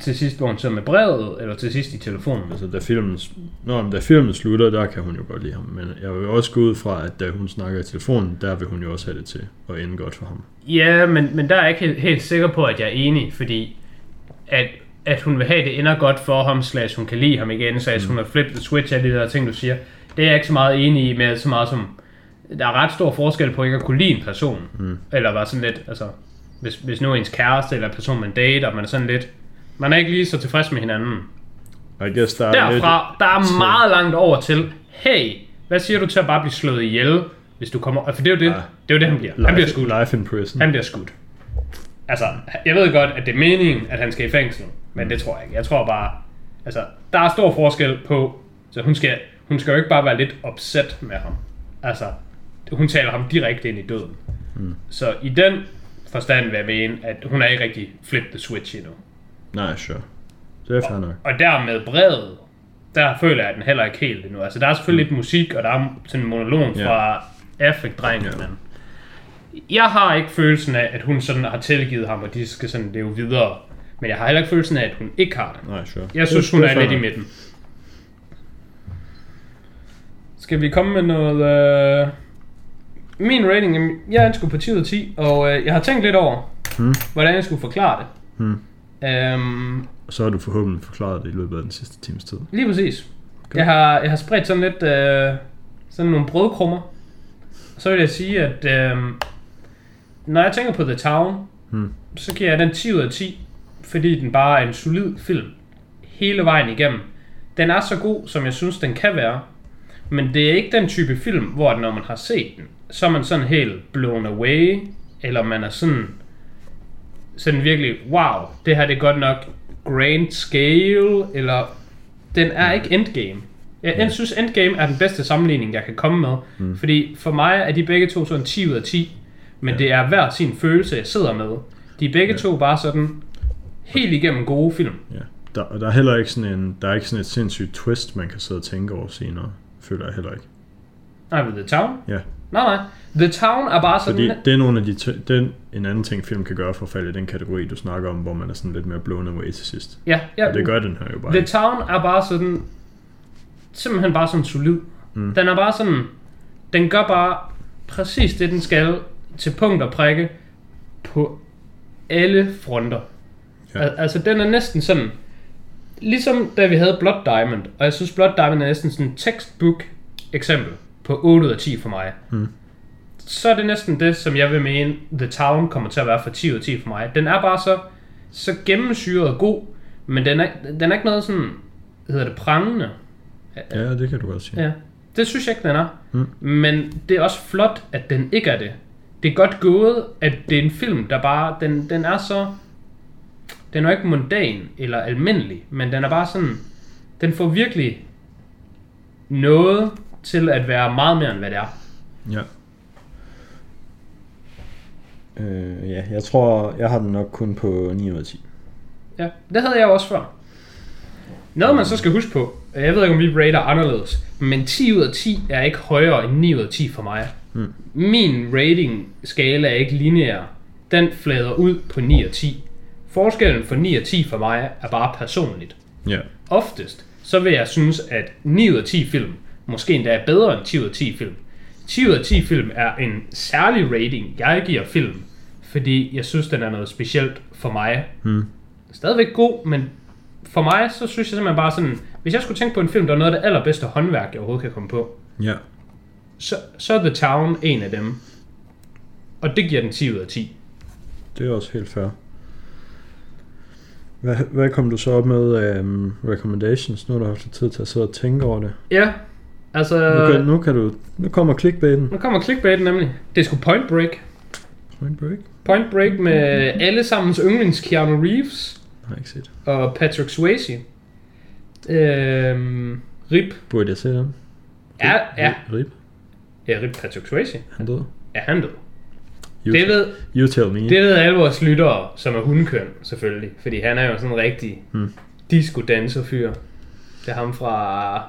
Til sidst, hvor hun så med brevet, eller til sidst i telefonen? Altså, da filmen, når, da filmen slutter, der kan hun jo godt lide ham. Men jeg vil også gå ud fra, at da hun snakker i telefonen, der vil hun jo også have det til at ende godt for ham. Ja, men, men der er jeg ikke helt, helt sikker på, at jeg er enig, fordi at, at hun vil have, det ender godt for ham, slags hun kan lide ham igen, slags mm. hun har flippet switch af de der ting, du siger. Det er jeg ikke så meget enig i med, så meget som, der er ret stor forskel på ikke at kunne lide en person, mm. eller være sådan lidt, altså, hvis, hvis nu er ens kæreste, eller person, man dater, man er sådan lidt, man er ikke lige så tilfreds med hinanden. I guess der er Derfra, der er meget langt over til, hey, hvad siger du til at bare blive slået ihjel, hvis du kommer, for det er jo det, Ja. det er jo det, han bliver. lidt Han bliver life, skudt. life in prison. Han bliver skudt. Altså, jeg ved godt, at det er meningen, at han skal i fængsel, men det tror jeg ikke. Jeg tror bare, altså, der er stor forskel på, så hun skal, hun skal jo ikke bare være lidt opsat med ham. Altså, hun taler ham direkte ind i døden. Mm. Så i den forstand vil jeg mene, at hun er ikke rigtig flip the switch endnu. Nej, sure. Det er fair nok. Og dermed brevet, der føler jeg, at den heller ikke helt endnu. Altså, der er selvfølgelig lidt musik, og der er sådan en monolog Ja. fra Affleck-drengen, Ja. men jeg har ikke følelsen af, at hun sådan har tilgivet ham, og de skal sådan leve videre. Men jeg har heller ikke følelsen af, at hun ikke har det. Nej, sure. Jeg synes, Det- hun det er fair lidt i midten. Skal vi komme med noget... Øh... Min rating, jamen, jeg er sgu på 10 ud af 10, og øh, jeg har tænkt lidt over, Hmm. hvordan jeg skulle forklare det. Hmm. Øhm, så har du forhåbentlig forklaret det i løbet af den sidste times tid. Lige præcis. Jeg har, jeg har spredt sådan lidt øh, sådan nogle brødkrummer. Så vil jeg sige, at øh, når jeg tænker på The Town, Hmm. så giver jeg den 10 ud af 10, fordi den bare er en solid film hele vejen igennem. Den er så god, som jeg synes, den kan være. Men det er ikke den type film, hvor når man har set den, så er man sådan helt blown away, eller man er sådan, sådan virkelig, wow, det her det er godt nok grand scale, eller den er ikke endgame. Jeg, jeg synes, Endgame er den bedste sammenligning, jeg kan komme med. Mm. Fordi for mig er de begge to sådan 10 ud af 10. Men ja. det er hver sin følelse, jeg sidder med. De er begge ja. to bare sådan helt igennem gode film. Ja. Der, der er heller ikke sådan en, der er ikke sådan et sindssygt twist, man kan sidde og tænke over senere. Føler jeg heller ikke. Nej, ved The Town? Ja. Nej, nej. The Town er bare sådan... Fordi det er nogle af de, t- er en anden ting, film kan gøre for at falde i den kategori, du snakker om, hvor man er sådan lidt mere blown away til sidst. Ja, ja. Og det gør den her jo bare The. Town er bare sådan... Simpelthen bare sådan solid. Mm. Den er bare sådan... Den gør bare præcis det, den skal til punkt og prikke på alle fronter. Ja. Al- altså, den er næsten sådan... Ligesom da vi havde Blood Diamond, og jeg synes Blood Diamond er næsten sådan en textbook eksempel på 8 ud af 10 for mig. Mm. Så er det næsten det, som jeg vil mene, The Town kommer til at være for 10 ud af 10 for mig. Den er bare så, så gennemsyret og god, men den er, den er ikke noget sådan, hedder det prangende. Ja, det kan du godt sige. Ja, det synes jeg ikke, den er. Mm. Men det er også flot, at den ikke er det. Det er godt gået, at det er en film, der bare, den, den er så, den er jo ikke mundan eller almindelig, men den er bare sådan, den får virkelig noget til at være meget mere end hvad det er. Ja. Øh, ja, jeg tror, jeg har den nok kun på 9 ud af 10. Ja, det havde jeg også før. Noget man så skal huske på, jeg ved ikke om vi rater anderledes, men 10 ud af 10 er ikke højere end 9 ud af 10 for mig. Mm. Min rating skala er ikke lineær. Den flader ud på 9 og 10. Forskellen for 9 og 10 for mig er bare personligt. Ja. Oftest, så vil jeg synes, at 9 ud af 10 film måske endda er bedre end 10 ud af 10 film. 10 ud af 10 film er en særlig rating, jeg giver film, fordi jeg synes, den er noget specielt for mig. Mm. Stadigvæk god, men for mig, så synes jeg simpelthen bare sådan, hvis jeg skulle tænke på en film, der er noget af det allerbedste håndværk, jeg overhovedet kan komme på, Ja. så, så er The Town en af dem. Og det giver den 10 ud af 10. Det er også helt fair. Hvad, hvad kom du så op med um, recommendations, nu har du haft tid til at sidde og tænke over det? Ja, Altså, Nu kan, nu kan du... Nu kommer clickbaiten. nu kommer clickbait nemlig. Det er sgu Point Break. Point break. Point Break med alle sammens yndlings Keanu Reeves Har jeg ikke set. og Patrick Swayze. Øhm, Rip. Burde jeg se den? Ja, ja. Rip. Ja, Rip Patrick Swayze. Han død. Ja, han død. You, Det ved, you tell me. det ved alle vores lyttere, som er hundkøn, selvfølgelig. Fordi han er jo sådan en rigtig Hmm. disco danser fyr. Det er ham fra...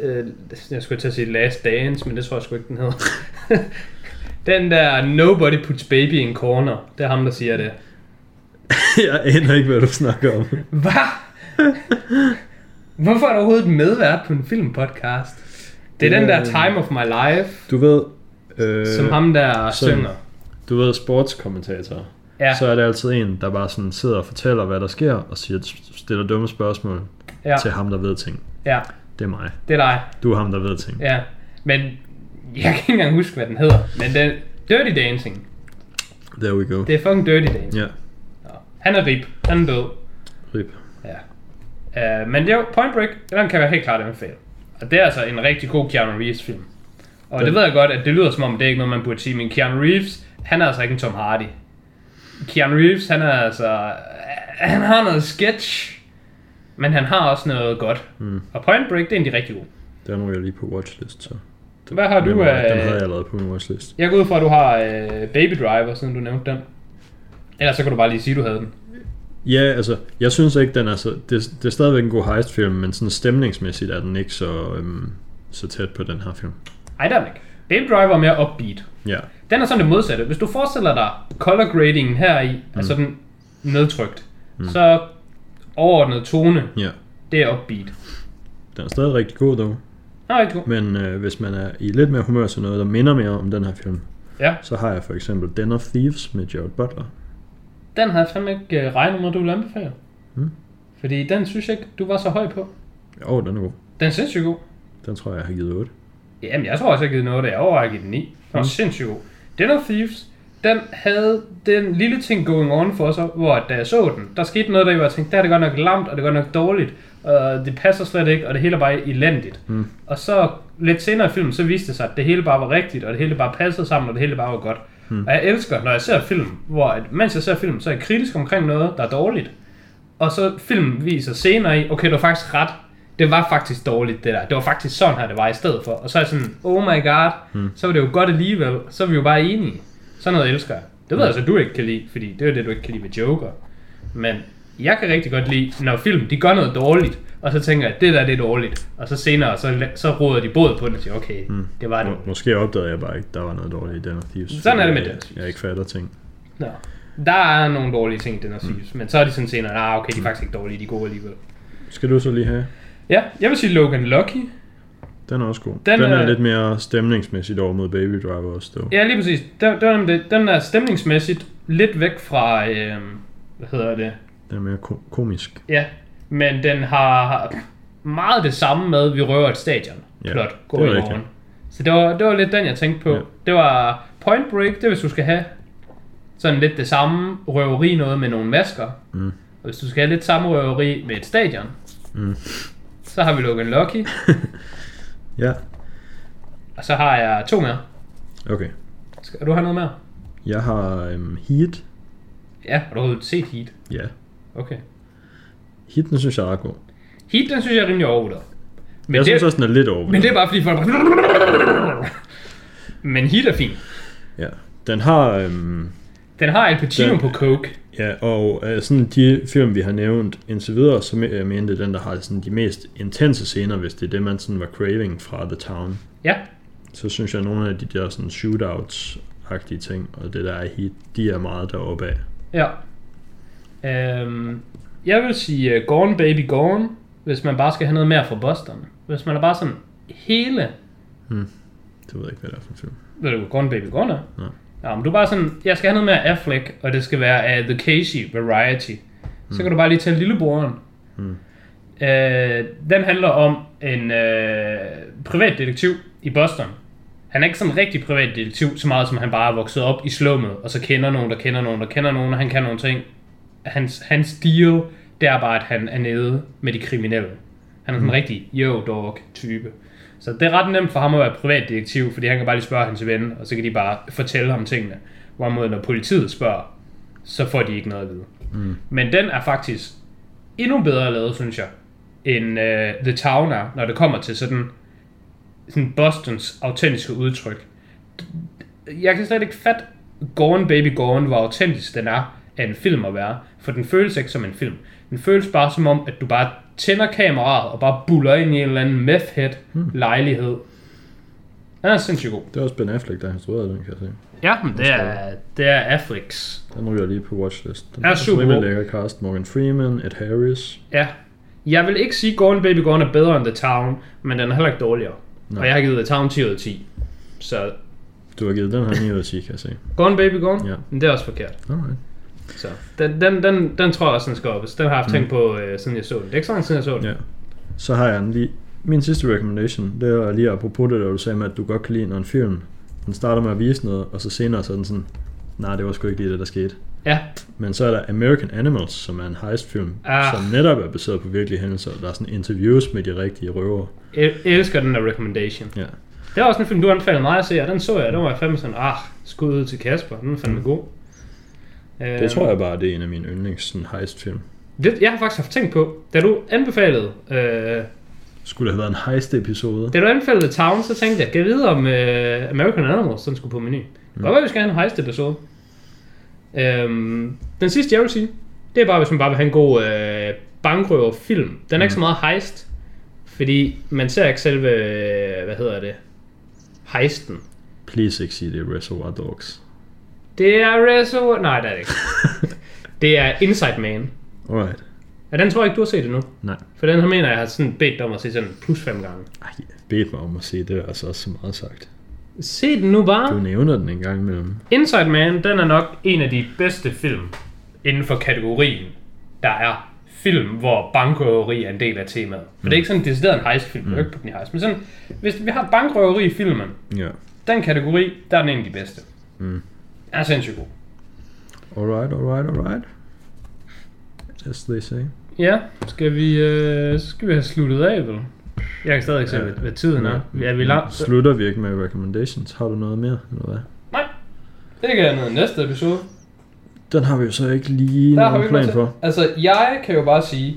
Øh, øh, jeg skulle til at sige Last Dance, men det tror jeg sgu ikke, den hedder. (laughs) den der Nobody Puts Baby in Corner, det er ham, der siger det. (laughs) jeg aner ikke, hvad du snakker om. Hvad? Hvorfor er der overhovedet et medvært på en filmpodcast? Det er den der Øh, Time of My Life, Du ved... Øh, som ham der sådan. synger. Du ved, sportskommentator. Ja, Så er det altid en, der bare sådan sidder og fortæller, hvad der sker, og siger, stiller dumme spørgsmål ja, til ham, der ved ting. Ja, Det er mig. det er dig. Du er ham, der ved ting. Ja, men jeg kan ikke engang huske, hvad den hedder. Men den Dirty Dancing. There we go. Det er fucking Dirty Dancing. Ja. Han er rip. Han er død. rip. Ja. Uh, men det er jo Point Break, den kan jeg helt klart anbefale. Og det er altså en rigtig god Keanu Reeves film. Og Den- det ved jeg godt, at det lyder som om, det er ikke noget, man burde sige, men Keanu Reeves, han er altså ikke en Tom Hardy. Keanu Reeves, han er altså... Han har noget sketch, men han har også noget godt. Mm. Og Point Break, det er en af de rigtig gode. Den ryger lige på watchlist, så. Hvad har du... Den, var- den havde Øh, jeg allerede på min watchlist. jeg går ud fra, at du har øh, Baby Driver, siden du nævnte den. Ellers så kan du bare lige sige, at du havde den. Ja, altså, jeg synes ikke, den er så... Det, det er stadigvæk en god heistfilm, men sådan stemningsmæssigt er den ikke så, øhm, så tæt på den her film. Ej, der er den ikke. Baby Driver er mere upbeat. Ja, Den er sådan det modsatte. Hvis du forestiller dig color gradingen her i, mm. altså den nedtrykt, mm. så overordnet tone, ja. det er upbeat. Den er stadig rigtig god, dog. Nå, rigtig god. Men øh, hvis man er i lidt mere humør til noget, der minder mere om den her film, Ja, så har jeg for eksempel Den of Thieves med Jared Butler. den havde jeg fandme ikke øh, regnet med, at du ville anbefale. Mm. Fordi den synes jeg ikke, du var så høj på. Jo, den er god. Den er sindssygt god. Den tror jeg, jeg har givet 8. Jamen, jeg tror også, jeg har givet noget, der jeg har givet den 9. Den var Mm. sindssygt god. Den of Thieves, den havde den lille ting going on for sig, hvor da jeg så den, der skete noget, der jeg tænkte, der er det godt nok lamt, og det er godt nok dårligt, og det passer slet ikke, og det hele er bare elendigt. Mm. Og så lidt senere i filmen, så viste det sig, at det hele bare var rigtigt, og det hele bare passede sammen, og det hele bare var godt. Mm. Og jeg elsker, når jeg ser film, hvor at, mens jeg ser film, så er jeg kritisk omkring noget, der er dårligt. Og så filmen viser senere i, okay, du har faktisk ret, det var faktisk dårligt det der. Det var faktisk sådan her, det var i stedet for. Og så er jeg sådan, oh my god, Mm. så var det jo godt alligevel. Så er vi jo bare enige. Sådan noget elsker jeg. Det ved jeg så, du ikke kan lide, fordi det er det, du ikke kan lide ved Joker. Men jeg kan rigtig godt lide, når film de gør noget dårligt, og så tænker jeg, at det der det er dårligt. Og så senere, så, så råder de båd på det og siger, okay, Mm. det var det. Må, måske opdagede jeg bare ikke, der var noget dårligt i Den of Thieves. Sådan er det med fordi Den of Thieves. Jeg, jeg ikke fatter ting. Nå. Der er nogle dårlige ting i den her series, men så er de sådan senere, ah, okay, de er faktisk ikke dårlige, de er gode alligevel. Skal du så lige have? Ja, jeg vil sige Logan Lucky. Den er også god. Den Den, er er- lidt mere stemningsmæssigt over mod Baby Driver også, dog. Ja, lige præcis. Den, den, er den er stemningsmæssigt lidt væk fra, øh, hvad hedder det, Den er mere ko- komisk. Ja, men den har meget det samme med, at vi røver et stadion. Ja, Plot, gå i rigtigt. morgen. Så det var, det var lidt den, jeg tænkte på. Ja. Det var Point Break, det hvis du skal have sådan lidt det samme røveri noget med nogle masker. Mm. Og hvis du skal have lidt samme røveri med et stadion, Mm. så har vi Logan Lucky. (laughs) Ja, og så har jeg to mere. okay. Skal du have noget mere? Jeg har øhm, Heat. Ja, har du overhovedet set Heat? Ja. Okay. Heat, den synes jeg er god. Heat, den synes jeg er rimelig overvurderet. Men, jeg det, synes også, den er lidt over. men det er bare fordi folk bare... Men Heat er fin. Ja. Den har... Øhm, Den har Al Pacino Den- på coke. Ja, og øh, sådan de film, vi har nævnt indtil videre, så jeg mente den, der har sådan de mest intense scener, hvis det er det, man sådan var craving fra The Town. Ja, Så synes jeg, at nogle af de der sådan shootouts-agtige ting, og det der er Heat, de er meget deroppe af. Ja. Øhm, jeg vil sige uh, Gone Baby Gone, hvis man bare skal have noget mere fra Boston. Hvis man er bare sådan hele... Det ved jeg ikke, hvad det er for en film. Ved du, Gone Baby Gone er? Nej. Ja, men du er bare sådan, jeg skal have noget mere Affleck, og det skal være af The Casey Variety. Så kan du bare lige tage lillebroren. Mm. Øh, den handler om en øh, privatdetektiv i Boston. Han er ikke sådan en rigtig privatdetektiv, så meget som han bare er vokset op i slummet, og så kender nogen, der kender nogen, der kender nogen, og han kan nogle ting. Hans, hans deal, det er bare, at han er nede med de kriminelle. Han er sådan en rigtig yo dog type. Så det er ret nemt for ham at være privatdetektiv, fordi han kan bare lige spørge hans ven, og så kan de bare fortælle ham tingene. Hvorimod når politiet spørger, så får de ikke noget at vide. Mm. Men den er faktisk endnu bedre lavet, synes jeg, end uh, The Town er, når det kommer til sådan, sådan Bostons autentiske udtryk. Jeg kan slet ikke fatte, Gone Baby Gone, hvor autentisk den er af en film at være, for den føles ikke som en film. Den føles bare som om, at du bare tænder kameraet og bare buller ind i en eller anden meth head lejlighed. Den er sindssygt god. Det er også Ben Affleck, der har instrueret den, kan jeg se. Ja, men det er, det er Afflecks. Den ryger lige på watchlist. Den Er super rimelig god. lækker cast. Morgan Freeman, Ed Harris. Ja. Jeg vil ikke sige, Gone Baby Gone er bedre end The Town, men den er heller ikke dårligere. Nej. Og jeg har givet The Town 10 ud af 10. Så Du har givet den her 9 ud af 10, kan jeg se. Gone Baby Gone, Ja. men det er også forkert. Alright. Så den, den, den, den tror jeg også, den skal op. Den har jeg haft tænkt på, øh, siden jeg så den. Det er ikke så siden jeg så den. Ja. Så har jeg en lige... Min sidste recommendation, det er lige apropos det, der du sagde med, at du godt kan lide, når en film, den starter med at vise noget, og så senere så er den sådan, nej, det var sgu ikke lige det, der skete. Ja, Men så er der American Animals, som er en heistfilm, Ah. som netop er baseret på virkelige hændelser. Der er sådan interviews med de rigtige røver. jeg elsker den der recommendation. Ja. Det er også en film, du anbefalede mig at se, og den så jeg. Den var jeg fandme sådan, ah, skud ud til Kasper. Den er fandme god. Øhm, Det tror jeg bare, det er en af mine yndlings sådan, heistfilm. Det, jeg har faktisk haft tænkt på, da du anbefalede, øh, Skulle det have været en heist-episode? da du anbefalede Town, så tænkte jeg, kan jeg vide om øh, American Animals, den skulle på menu. Mm. Godt være, vi skal have en heist episode. Øhm, den sidste, jeg vil sige, det er bare, hvis man bare vil have en god øh, bankrøver film. Den er ikke så meget heist, fordi man ser ikke selve, øh, hvad hedder det, heisten. Please ikke sige, det er Reservoir Dogs. Det er Reservoir... Nej, det er det ikke. (laughs) det er Inside Man. Alright. Ja, den tror jeg ikke, du har set endnu. Nej. For den her mener jeg, jeg har sådan bedt dig om at se sådan plus fem gange. Ej, jeg bedte mig om at se det, er altså også så meget sagt. Se den nu bare. Du nævner den en gang imellem. Inside Man, den er nok en af de bedste film inden for kategorien, der er film, hvor bankrøveri er en del af temaet. For det er ikke sådan en decideret en heistfilm, mm. ikke på den heist. Men sådan, hvis vi har bankrøveri i filmen, Ja. den kategori, der er den en af de bedste. Mm. Er sindssygt god. Alright, alright, alright. As they say. Ja, skal vi, øh, så skal vi have sluttet af, vel? Jeg kan stadig ikke se, Ja. hvad, hvad tiden er. Er vi langt? Slutter vi ikke med recommendations? Har du noget mere, eller hvad? Nej, det kan jeg noget i næste episode. Den har vi jo så ikke lige Der har vi nogen plan noget for. til. Altså, jeg kan jo bare sige,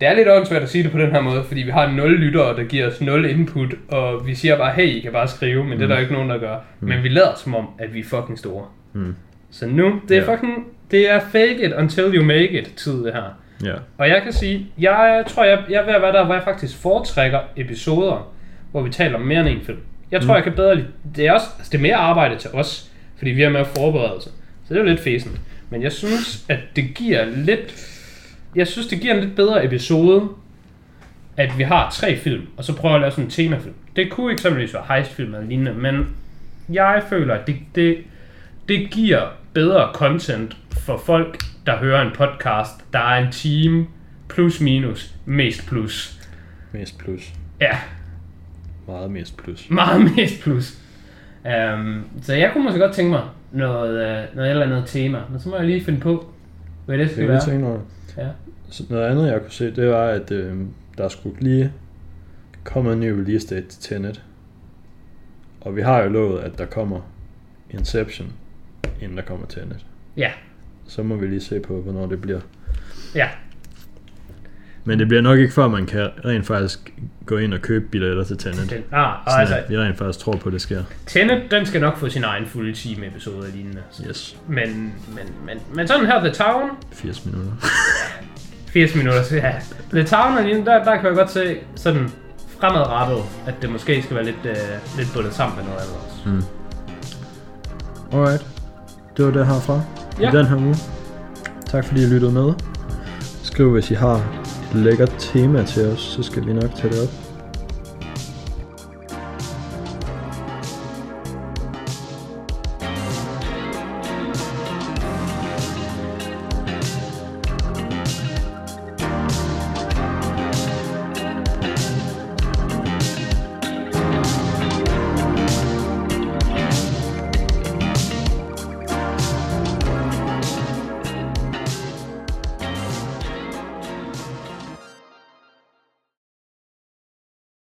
det er lidt åndssvagt at sige det på den her måde, fordi vi har 0 lyttere, der giver os 0 input, og vi siger bare, hey, I kan bare skrive, men mm. det er der ikke nogen, der gør. Mm. Men vi lader som om, at vi er fucking store. Mm. Så nu, det er Ja. fucking, det er fake it until you make it tid det her. Ja. Og jeg kan sige, jeg tror, jeg, jeg er ved at være der, hvor jeg faktisk foretrækker episoder, hvor vi taler om mere end en film. Jeg tror, mm. jeg kan bedre lide, det er også, altså det er mere arbejde til os, fordi vi har med forberedelse. Så det er jo lidt fæsent. Men jeg synes, at det giver lidt, jeg synes, det giver en lidt bedre episode, at vi har tre film, og så prøver at lave sådan en temafilm. Det kunne eksempelvis være heistfilm eller lignende, men jeg føler, at det, det, det giver bedre content for folk, der hører en podcast, der er en team plus minus, mest plus. Mest plus. Ja, Meget mest plus. meget (laughs) mest plus. Um, så jeg kunne måske godt tænke mig noget, uh, noget eller andet tema, men så må jeg lige finde på, hvad det Det skal er være. over. Ja. Så noget andet, jeg kunne se, det var, at øh, der skulle lige komme en ny release date til Tenet. Og vi har jo lovet, at der kommer Inception, inden der kommer Tenet. Ja, Så må vi lige se på, hvornår det bliver. ja. Men det bliver nok ikke før, man kan rent faktisk gå ind og købe billetter til Tenet. Den, ah, og Sådan, altså, vi rent faktisk tror på, at det sker. Tenet, den skal nok få sin egen fulde time episode og lignende. Yes. Men, men, men, men sådan her, The Town, 80 minutter. 80 minutter, så ja. The Town der, der kan jeg godt se sådan fremadrettet, at det måske skal være lidt, øh, lidt bundet sammen med noget andet også. Mm. Alright. Det var det herfra. Ja. I den her uge. Tak fordi I lyttede med. Skriv hvis I har et lækkert tema til os, så skal vi nok tage det op.